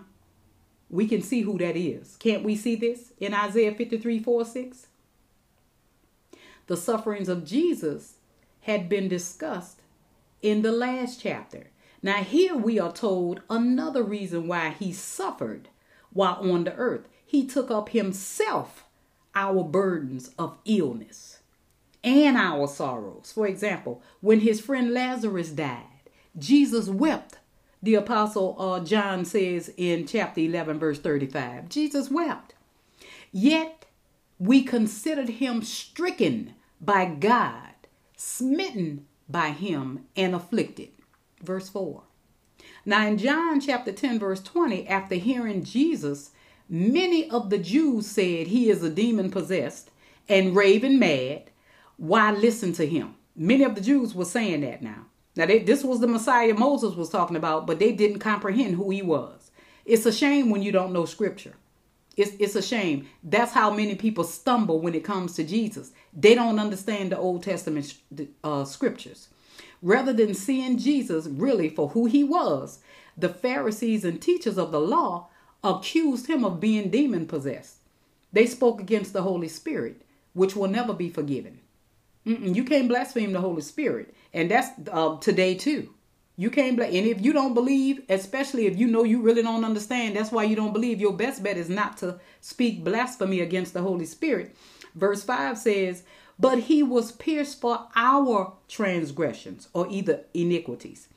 We can see who that is. Can't we see this in Isaiah 53 4 6? The sufferings of Jesus had been discussed in the last chapter. Now, here we are told another reason why he suffered while on the earth. He took up himself our burdens of illness and our sorrows. For example, when his friend Lazarus died, Jesus wept. The apostle uh, John says in chapter 11, verse 35, Jesus wept. Yet we considered him stricken by God, smitten by him and afflicted. Verse 4. Now, in John chapter 10, verse 20, after hearing Jesus, many of the Jews said he is a demon possessed and raving mad. Why listen to him? Many of the Jews were saying that now. Now, they, this was the Messiah Moses was talking about, but they didn't comprehend who he was. It's a shame when you don't know scripture. It's, it's a shame. That's how many people stumble when it comes to Jesus. They don't understand the Old Testament uh, scriptures. Rather than seeing Jesus really for who he was, the Pharisees and teachers of the law accused him of being demon possessed. They spoke against the Holy Spirit, which will never be forgiven. Mm-mm, you can't blaspheme the Holy Spirit. And that's uh, today too. You can't bl- and if you don't believe, especially if you know you really don't understand, that's why you don't believe. Your best bet is not to speak blasphemy against the Holy Spirit. Verse 5 says, But he was pierced for our transgressions or either iniquities.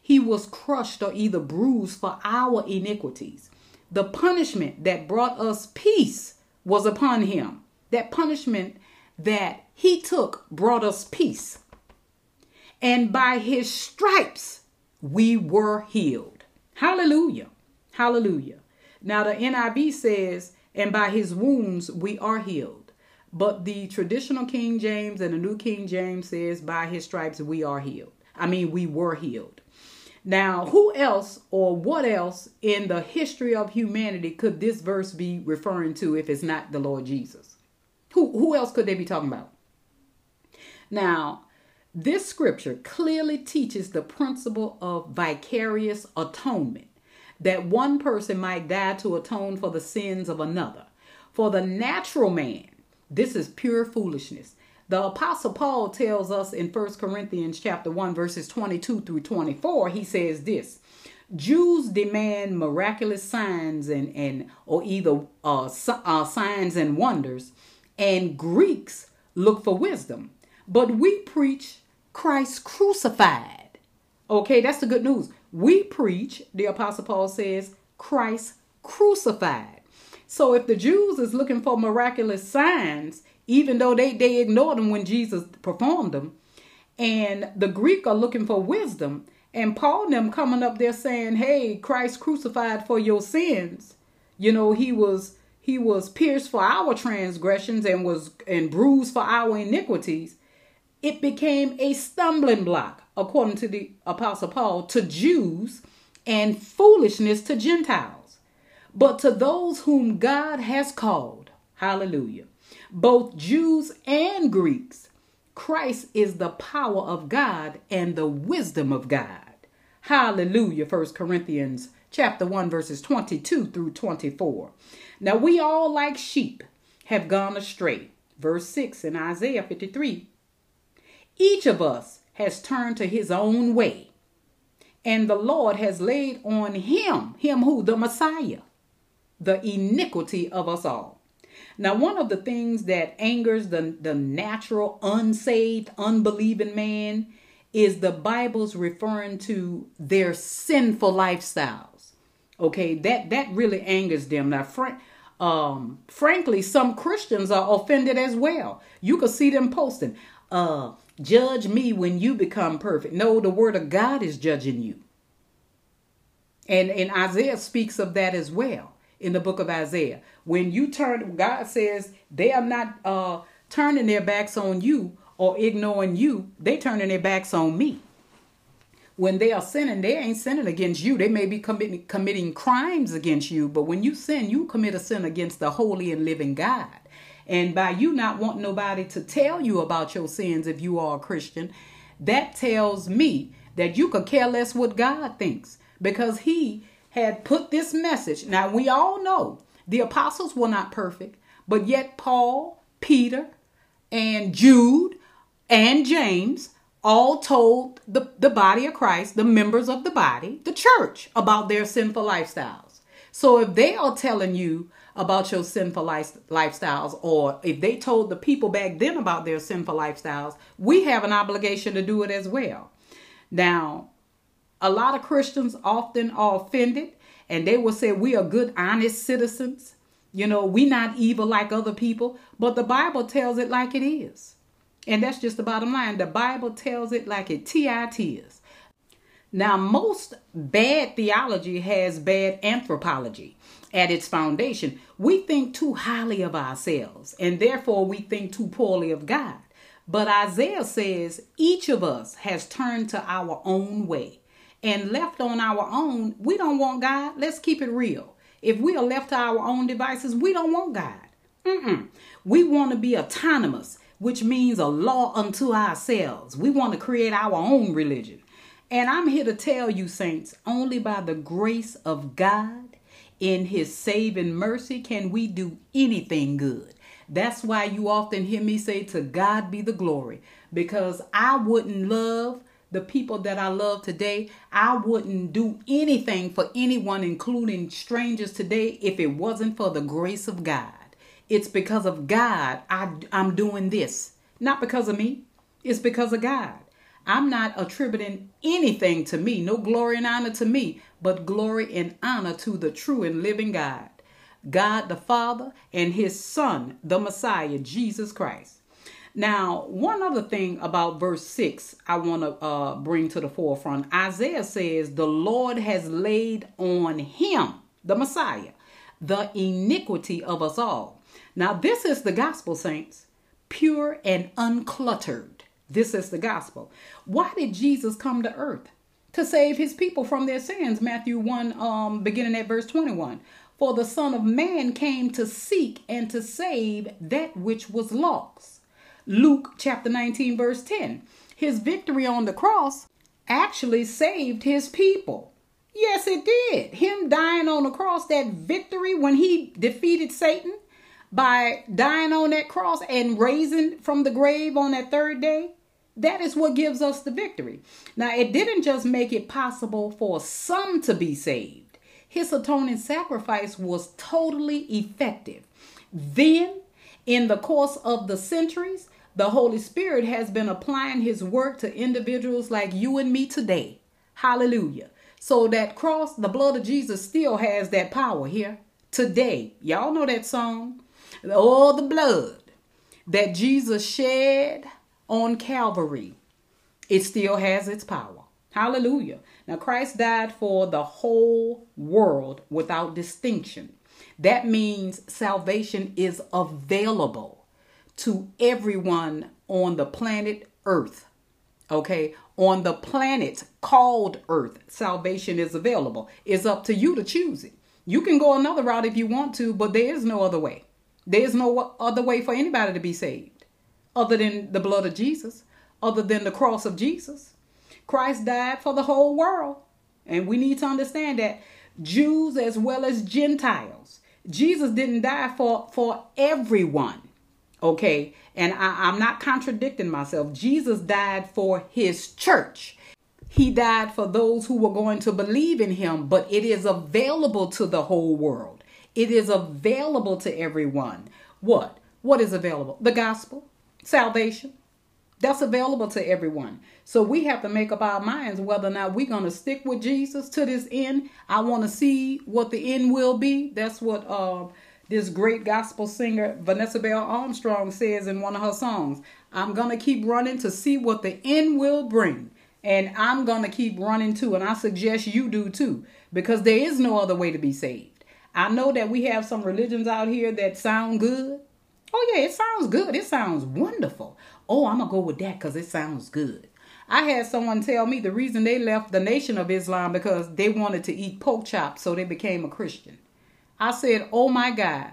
He was crushed or either bruised for our iniquities. The punishment that brought us peace was upon him. That punishment that he took brought us peace. And by his stripes we were healed. Hallelujah. Hallelujah. Now, the NIV says, and by his wounds we are healed. But the traditional King James and the New King James says, by his stripes we are healed. I mean, we were healed. Now, who else or what else in the history of humanity could this verse be referring to if it's not the Lord Jesus? Who, who else could they be talking about? Now, this scripture clearly teaches the principle of vicarious atonement that one person might die to atone for the sins of another. For the natural man, this is pure foolishness. The apostle Paul tells us in 1 Corinthians chapter 1 verses 22 through 24, he says this: Jews demand miraculous signs and and or either uh, uh, signs and wonders, and Greeks look for wisdom. but we preach Christ crucified. Okay, that's the good news. We preach, the Apostle Paul says, Christ crucified. So if the Jews is looking for miraculous signs, even though they, they ignored them when Jesus performed them, and the Greek are looking for wisdom, and Paul them coming up there saying, Hey, Christ crucified for your sins. You know, he was he was pierced for our transgressions and was and bruised for our iniquities. It became a stumbling block, according to the Apostle Paul, to Jews and foolishness to Gentiles. But to those whom God has called, hallelujah, both Jews and Greeks, Christ is the power of God and the wisdom of God. Hallelujah. 1 Corinthians chapter 1 verses 22 through 24. Now we all like sheep have gone astray. Verse 6 in Isaiah 53. Each of us has turned to his own way, and the Lord has laid on him, him who? The Messiah, the iniquity of us all. Now, one of the things that angers the, the natural, unsaved, unbelieving man is the Bible's referring to their sinful lifestyles. Okay, that that really angers them. Now, fr- um, frankly, some Christians are offended as well. You can see them posting, uh, "Judge me when you become perfect." No, the Word of God is judging you, and and Isaiah speaks of that as well in the book of Isaiah. When you turn, God says they are not uh, turning their backs on you or ignoring you, they turning their backs on me. When they are sinning, they ain't sinning against you. They may be committing, committing crimes against you, but when you sin, you commit a sin against the holy and living God. And by you not wanting nobody to tell you about your sins if you are a Christian, that tells me that you could care less what God thinks because He had put this message. Now, we all know the apostles were not perfect, but yet Paul, Peter, and Jude and James all told the, the body of Christ, the members of the body, the church, about their sinful lifestyles. So if they are telling you about your sinful life, lifestyles, or if they told the people back then about their sinful lifestyles, we have an obligation to do it as well. Now, a lot of Christians often are offended and they will say we are good, honest citizens. You know, we not evil like other people, but the Bible tells it like it is. And that's just the bottom line. The Bible tells it like it TIT is. Now, most bad theology has bad anthropology at its foundation. We think too highly of ourselves, and therefore we think too poorly of God. But Isaiah says each of us has turned to our own way and left on our own, we don't want God. Let's keep it real. If we are left to our own devices, we don't want God. Mm-mm. We want to be autonomous, which means a law unto ourselves. We want to create our own religion. And I'm here to tell you, saints, only by the grace of God in his saving mercy can we do anything good. That's why you often hear me say, To God be the glory, because I wouldn't love the people that I love today, I wouldn't do anything for anyone, including strangers today, if it wasn't for the grace of God. It's because of God I, I'm doing this, not because of me. It's because of God. I'm not attributing anything to me, no glory and honor to me, but glory and honor to the true and living God, God the Father, and His Son, the Messiah, Jesus Christ. Now, one other thing about verse 6 I want to uh, bring to the forefront Isaiah says, The Lord has laid on him, the Messiah, the iniquity of us all. Now, this is the gospel, saints, pure and uncluttered. This is the gospel. Why did Jesus come to earth? To save his people from their sins. Matthew 1, um, beginning at verse 21. For the Son of Man came to seek and to save that which was lost. Luke chapter 19, verse 10. His victory on the cross actually saved his people. Yes, it did. Him dying on the cross, that victory when he defeated Satan by dying on that cross and raising from the grave on that third day, that is what gives us the victory. Now, it didn't just make it possible for some to be saved, his atoning sacrifice was totally effective. Then, in the course of the centuries, the Holy Spirit has been applying his work to individuals like you and me today. Hallelujah. So that cross, the blood of Jesus still has that power here today. Y'all know that song? All the blood that Jesus shed on Calvary, it still has its power. Hallelujah. Now, Christ died for the whole world without distinction. That means salvation is available to everyone on the planet Earth. Okay, on the planet called Earth, salvation is available. It's up to you to choose it. You can go another route if you want to, but there is no other way. There is no other way for anybody to be saved other than the blood of Jesus, other than the cross of Jesus. Christ died for the whole world. And we need to understand that Jews as well as Gentiles. Jesus didn't die for, for everyone. Okay. And I, I'm not contradicting myself. Jesus died for his church. He died for those who were going to believe in him, but it is available to the whole world. It is available to everyone. What? What is available? The gospel, salvation. That's available to everyone. So we have to make up our minds whether or not we're going to stick with Jesus to this end. I want to see what the end will be. That's what uh, this great gospel singer Vanessa Bell Armstrong says in one of her songs. I'm going to keep running to see what the end will bring. And I'm going to keep running too. And I suggest you do too, because there is no other way to be saved. I know that we have some religions out here that sound good. Oh, yeah, it sounds good. It sounds wonderful. Oh, I'm going to go with that because it sounds good. I had someone tell me the reason they left the Nation of Islam because they wanted to eat pork chops, so they became a Christian. I said, Oh my God.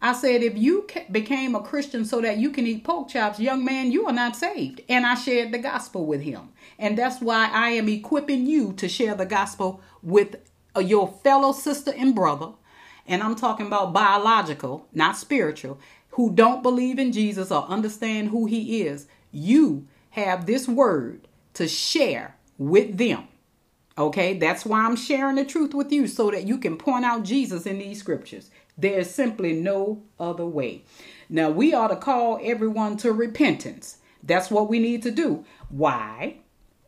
I said, if you became a Christian so that you can eat pork chops, young man, you are not saved. And I shared the gospel with him. And that's why I am equipping you to share the gospel with uh, your fellow sister and brother. And I'm talking about biological, not spiritual, who don't believe in Jesus or understand who he is. You have this word to share with them. Okay, that's why I'm sharing the truth with you so that you can point out Jesus in these scriptures. There's simply no other way. Now, we ought to call everyone to repentance. That's what we need to do. Why?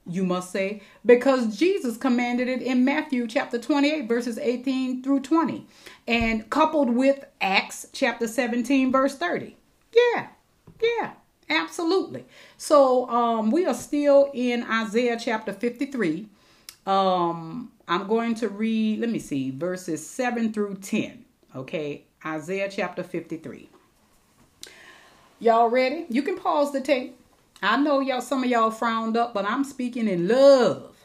You must say, because Jesus commanded it in Matthew chapter 28, verses 18 through 20, and coupled with Acts chapter 17, verse 30. Yeah, yeah, absolutely. So um, we are still in Isaiah chapter 53 um, I'm going to read, let me see, verses 7 through 10. Okay, Isaiah chapter 53. Y'all ready? You can pause the tape. I know y'all, some of y'all frowned up, but I'm speaking in love.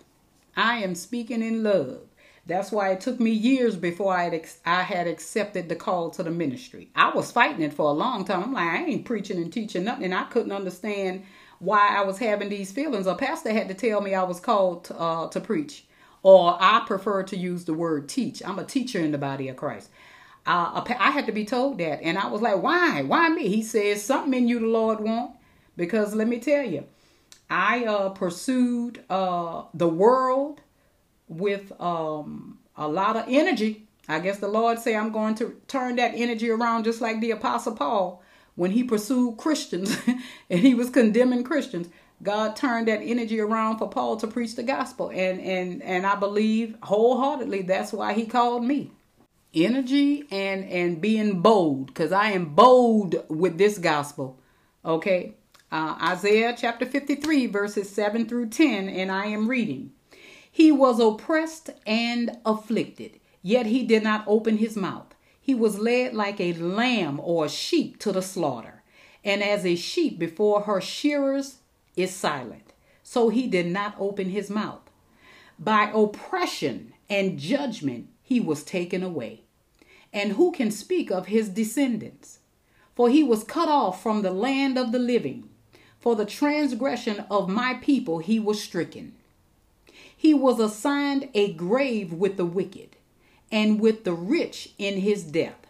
I am speaking in love. That's why it took me years before I had, I had accepted the call to the ministry. I was fighting it for a long time. I'm like, I ain't preaching and teaching nothing. And I couldn't understand why I was having these feelings. A pastor had to tell me I was called to, uh, to preach, or I prefer to use the word teach. I'm a teacher in the body of Christ. Uh, I had to be told that, and I was like, "Why? Why me?" He says, "Something in you the Lord want." Because let me tell you, I uh, pursued uh, the world with um, a lot of energy. I guess the Lord say I'm going to turn that energy around, just like the Apostle Paul when he pursued Christians (laughs) and he was condemning Christians, God turned that energy around for Paul to preach the gospel. And and and I believe wholeheartedly that's why he called me. Energy and and being bold cuz I am bold with this gospel. Okay? Uh, Isaiah chapter 53 verses 7 through 10 and I am reading. He was oppressed and afflicted, yet he did not open his mouth. He was led like a lamb or a sheep to the slaughter, and as a sheep before her shearers is silent, so he did not open his mouth. By oppression and judgment he was taken away. And who can speak of his descendants? For he was cut off from the land of the living. For the transgression of my people he was stricken. He was assigned a grave with the wicked and with the rich in his death,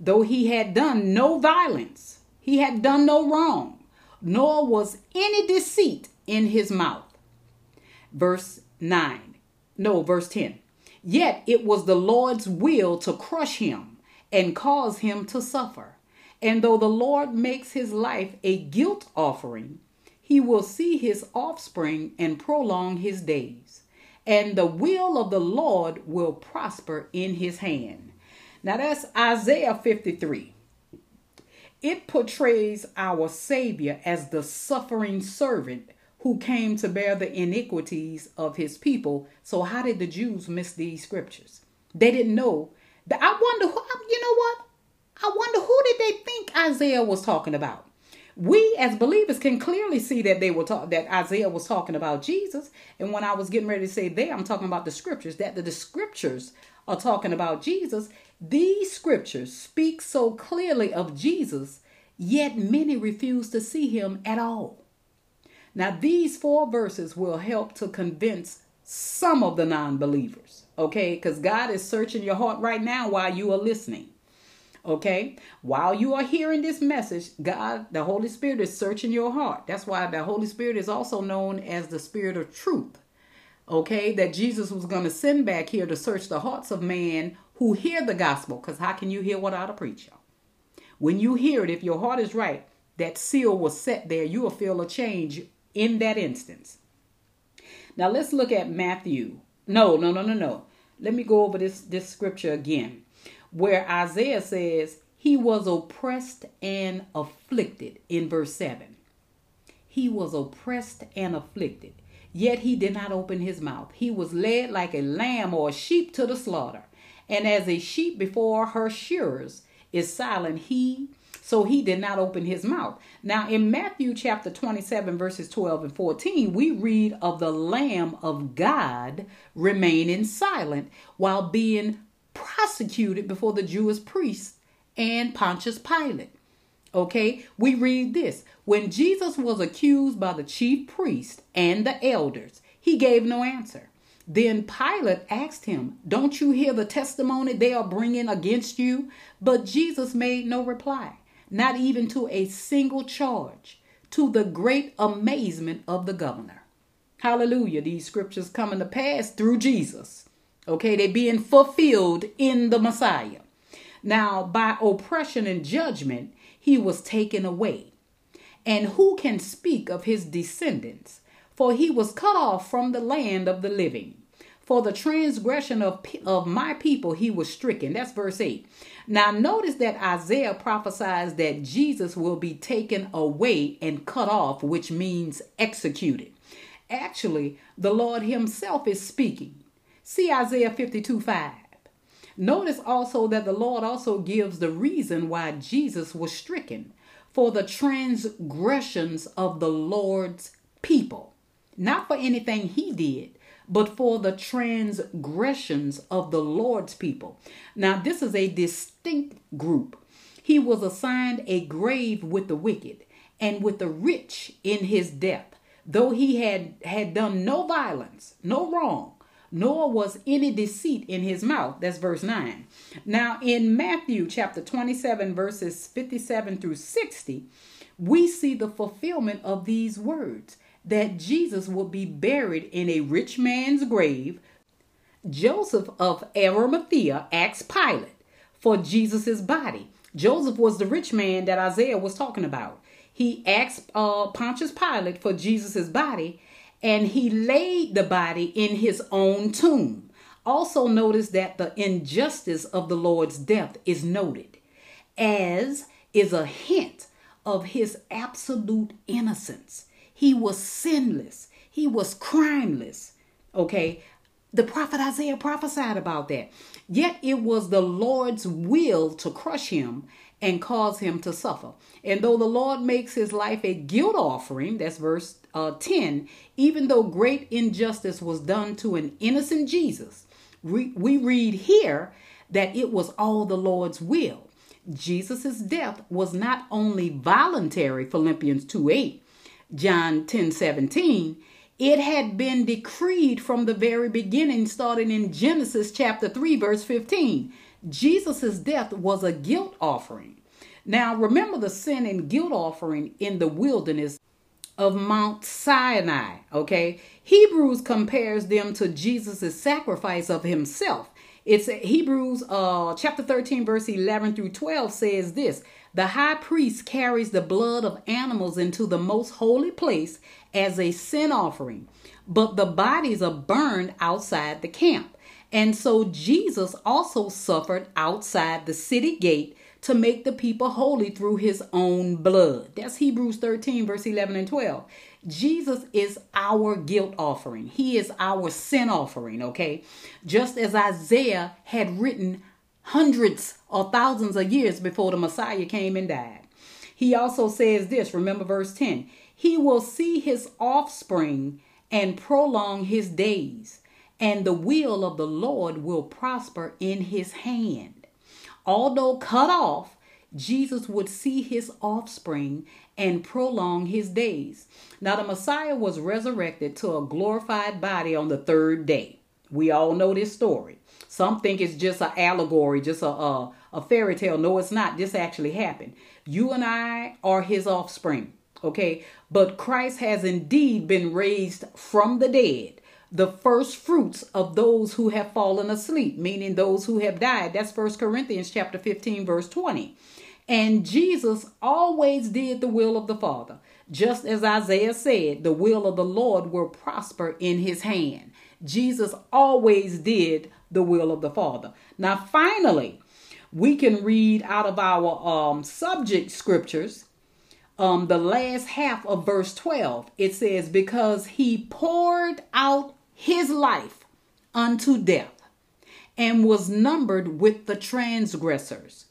though he had done no violence, he had done no wrong, nor was any deceit in his mouth. Verse 9, no, verse 10. Yet it was the Lord's will to crush him and cause him to suffer. And though the Lord makes his life a guilt offering, he will see his offspring and prolong his days. And the will of the Lord will prosper in his hand. Now that's Isaiah 53. It portrays our Savior as the suffering servant who came to bear the iniquities of his people. So, how did the Jews miss these scriptures? They didn't know. I wonder, who, you know what? I wonder who did they think Isaiah was talking about? We as believers can clearly see that they were talk, that Isaiah was talking about Jesus. And when I was getting ready to say there, I'm talking about the scriptures, that the, the scriptures are talking about Jesus. These scriptures speak so clearly of Jesus, yet many refuse to see him at all. Now, these four verses will help to convince some of the non believers, okay? Because God is searching your heart right now while you are listening. Okay, while you are hearing this message, God, the Holy Spirit is searching your heart. That's why the Holy Spirit is also known as the Spirit of truth. Okay, that Jesus was going to send back here to search the hearts of man who hear the gospel. Because how can you hear without a preacher? When you hear it, if your heart is right, that seal was set there, you will feel a change in that instance. Now let's look at Matthew. No, no, no, no, no. Let me go over this, this scripture again where Isaiah says he was oppressed and afflicted in verse 7. He was oppressed and afflicted, yet he did not open his mouth. He was led like a lamb or a sheep to the slaughter. And as a sheep before her shearers is silent, he so he did not open his mouth. Now, in Matthew chapter 27, verses 12 and 14, we read of the Lamb of God remaining silent while being prosecuted before the Jewish priests and Pontius Pilate. Okay, we read this. When Jesus was accused by the chief priest and the elders, he gave no answer. Then Pilate asked him, Don't you hear the testimony they are bringing against you? But Jesus made no reply, not even to a single charge, to the great amazement of the governor. Hallelujah. These scriptures coming to pass through Jesus. Okay, they're being fulfilled in the Messiah. Now, by oppression and judgment, he was taken away. And who can speak of his descendants? For he was cut off from the land of the living. For the transgression of, of my people he was stricken. That's verse 8. Now, notice that Isaiah prophesies that Jesus will be taken away and cut off, which means executed. Actually, the Lord himself is speaking. See Isaiah 52 5. Notice also that the Lord also gives the reason why Jesus was stricken for the transgressions of the Lord's people. Not for anything he did, but for the transgressions of the Lord's people. Now, this is a distinct group. He was assigned a grave with the wicked and with the rich in his death, though he had, had done no violence, no wrong nor was any deceit in his mouth. That's verse 9. Now, in Matthew chapter 27, verses 57 through 60, we see the fulfillment of these words that Jesus will be buried in a rich man's grave. Joseph of Arimathea asked Pilate for Jesus' body. Joseph was the rich man that Isaiah was talking about. He asked uh, Pontius Pilate for Jesus' body, and he laid the body in his own tomb. Also, notice that the injustice of the Lord's death is noted, as is a hint of his absolute innocence. He was sinless, he was crimeless. Okay, the prophet Isaiah prophesied about that. Yet it was the Lord's will to crush him and cause him to suffer. And though the Lord makes his life a guilt offering, that's verse uh, 10, even though great injustice was done to an innocent Jesus, we, we read here that it was all the Lord's will. Jesus' death was not only voluntary, Philippians 2 8, John 10 17, it had been decreed from the very beginning, starting in Genesis chapter 3, verse 15. Jesus' death was a guilt offering. Now, remember the sin and guilt offering in the wilderness of Mount Sinai, okay? Hebrews compares them to Jesus' sacrifice of himself It's Hebrews uh, chapter 13, verse 11 through 12 says this The high priest carries the blood of animals into the most holy place as a sin offering, but the bodies are burned outside the camp. And so Jesus also suffered outside the city gate to make the people holy through his own blood. That's Hebrews 13, verse 11 and 12. Jesus is our guilt offering, He is our sin offering, okay? Just as Isaiah had written hundreds or thousands of years before the Messiah came and died. He also says this, remember verse 10 He will see His offspring and prolong His days, and the will of the Lord will prosper in His hand. Although cut off, Jesus would see his offspring and prolong his days. Now, the Messiah was resurrected to a glorified body on the third day. We all know this story. Some think it's just an allegory, just a, a, a fairy tale. No, it's not. This actually happened. You and I are his offspring, okay? But Christ has indeed been raised from the dead the first fruits of those who have fallen asleep meaning those who have died that's first corinthians chapter 15 verse 20 and Jesus always did the will of the Father. Just as Isaiah said, the will of the Lord will prosper in his hand. Jesus always did the will of the Father. Now, finally, we can read out of our um, subject scriptures um, the last half of verse 12. It says, Because he poured out his life unto death and was numbered with the transgressors.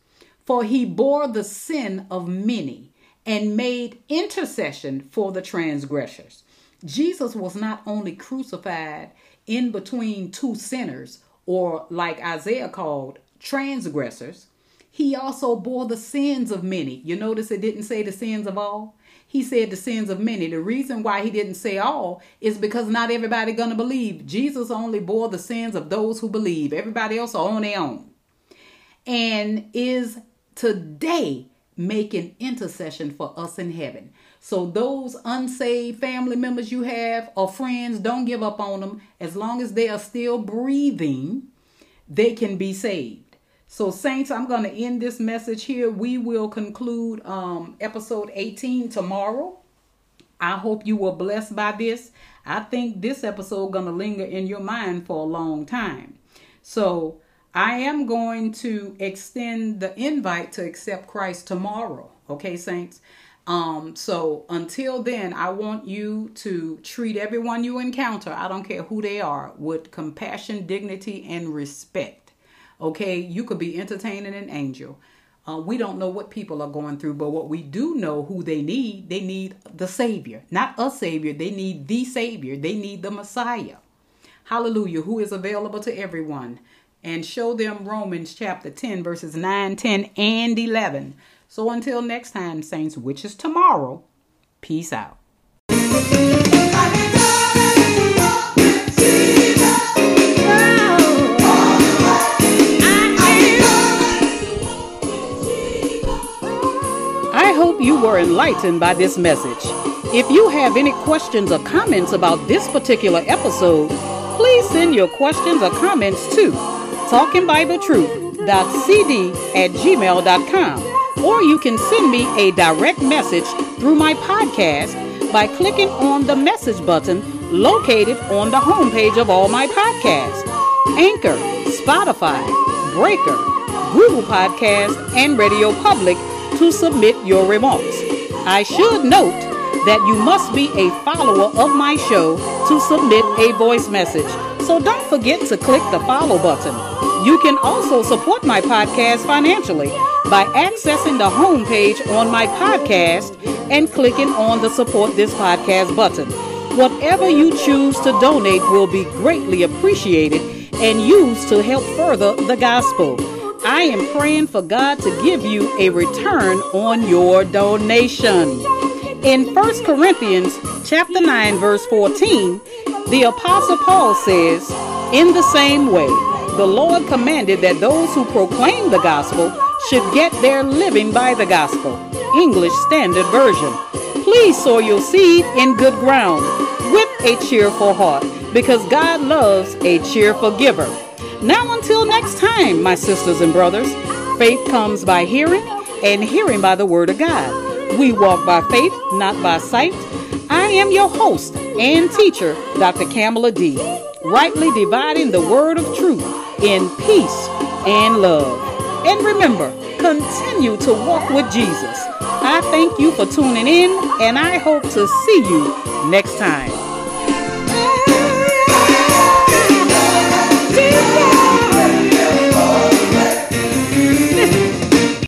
For he bore the sin of many and made intercession for the transgressors. Jesus was not only crucified in between two sinners, or like Isaiah called transgressors, he also bore the sins of many. You notice it didn't say the sins of all. He said the sins of many. The reason why he didn't say all is because not everybody gonna believe. Jesus only bore the sins of those who believe. Everybody else are on their own. And is today making intercession for us in heaven. So those unsaved family members you have or friends, don't give up on them. As long as they are still breathing, they can be saved. So saints, I'm going to end this message here. We will conclude um, episode 18 tomorrow. I hope you were blessed by this. I think this episode going to linger in your mind for a long time. So I am going to extend the invite to accept Christ tomorrow. Okay, saints? Um, so until then, I want you to treat everyone you encounter, I don't care who they are, with compassion, dignity, and respect. Okay, you could be entertaining an angel. Uh, we don't know what people are going through, but what we do know who they need, they need the Savior. Not a Savior, they need the Savior. They need the Messiah. Hallelujah, who is available to everyone and show them Romans chapter 10, verses 9, 10, and 11. So until next time, saints, which is tomorrow, peace out. You were enlightened by this message. If you have any questions or comments about this particular episode, please send your questions or comments to talkingbibletruth.cd at gmail.com. Or you can send me a direct message through my podcast by clicking on the message button located on the homepage of all my podcasts Anchor, Spotify, Breaker, Google Podcast, and Radio Public to submit your remarks. I should note that you must be a follower of my show to submit a voice message. So don't forget to click the follow button. You can also support my podcast financially by accessing the homepage on my podcast and clicking on the support this podcast button. Whatever you choose to donate will be greatly appreciated and used to help further the gospel. I am praying for God to give you a return on your donation. In 1 Corinthians chapter 9 verse 14, the Apostle Paul says, In the same way, the Lord commanded that those who proclaim the gospel should get their living by the gospel. English Standard Version. Please sow your seed in good ground with a cheerful heart because God loves a cheerful giver. Now, until next time, my sisters and brothers, faith comes by hearing, and hearing by the word of God. We walk by faith, not by sight. I am your host and teacher, Dr. Kamala D, rightly dividing the word of truth in peace and love. And remember, continue to walk with Jesus. I thank you for tuning in, and I hope to see you next time.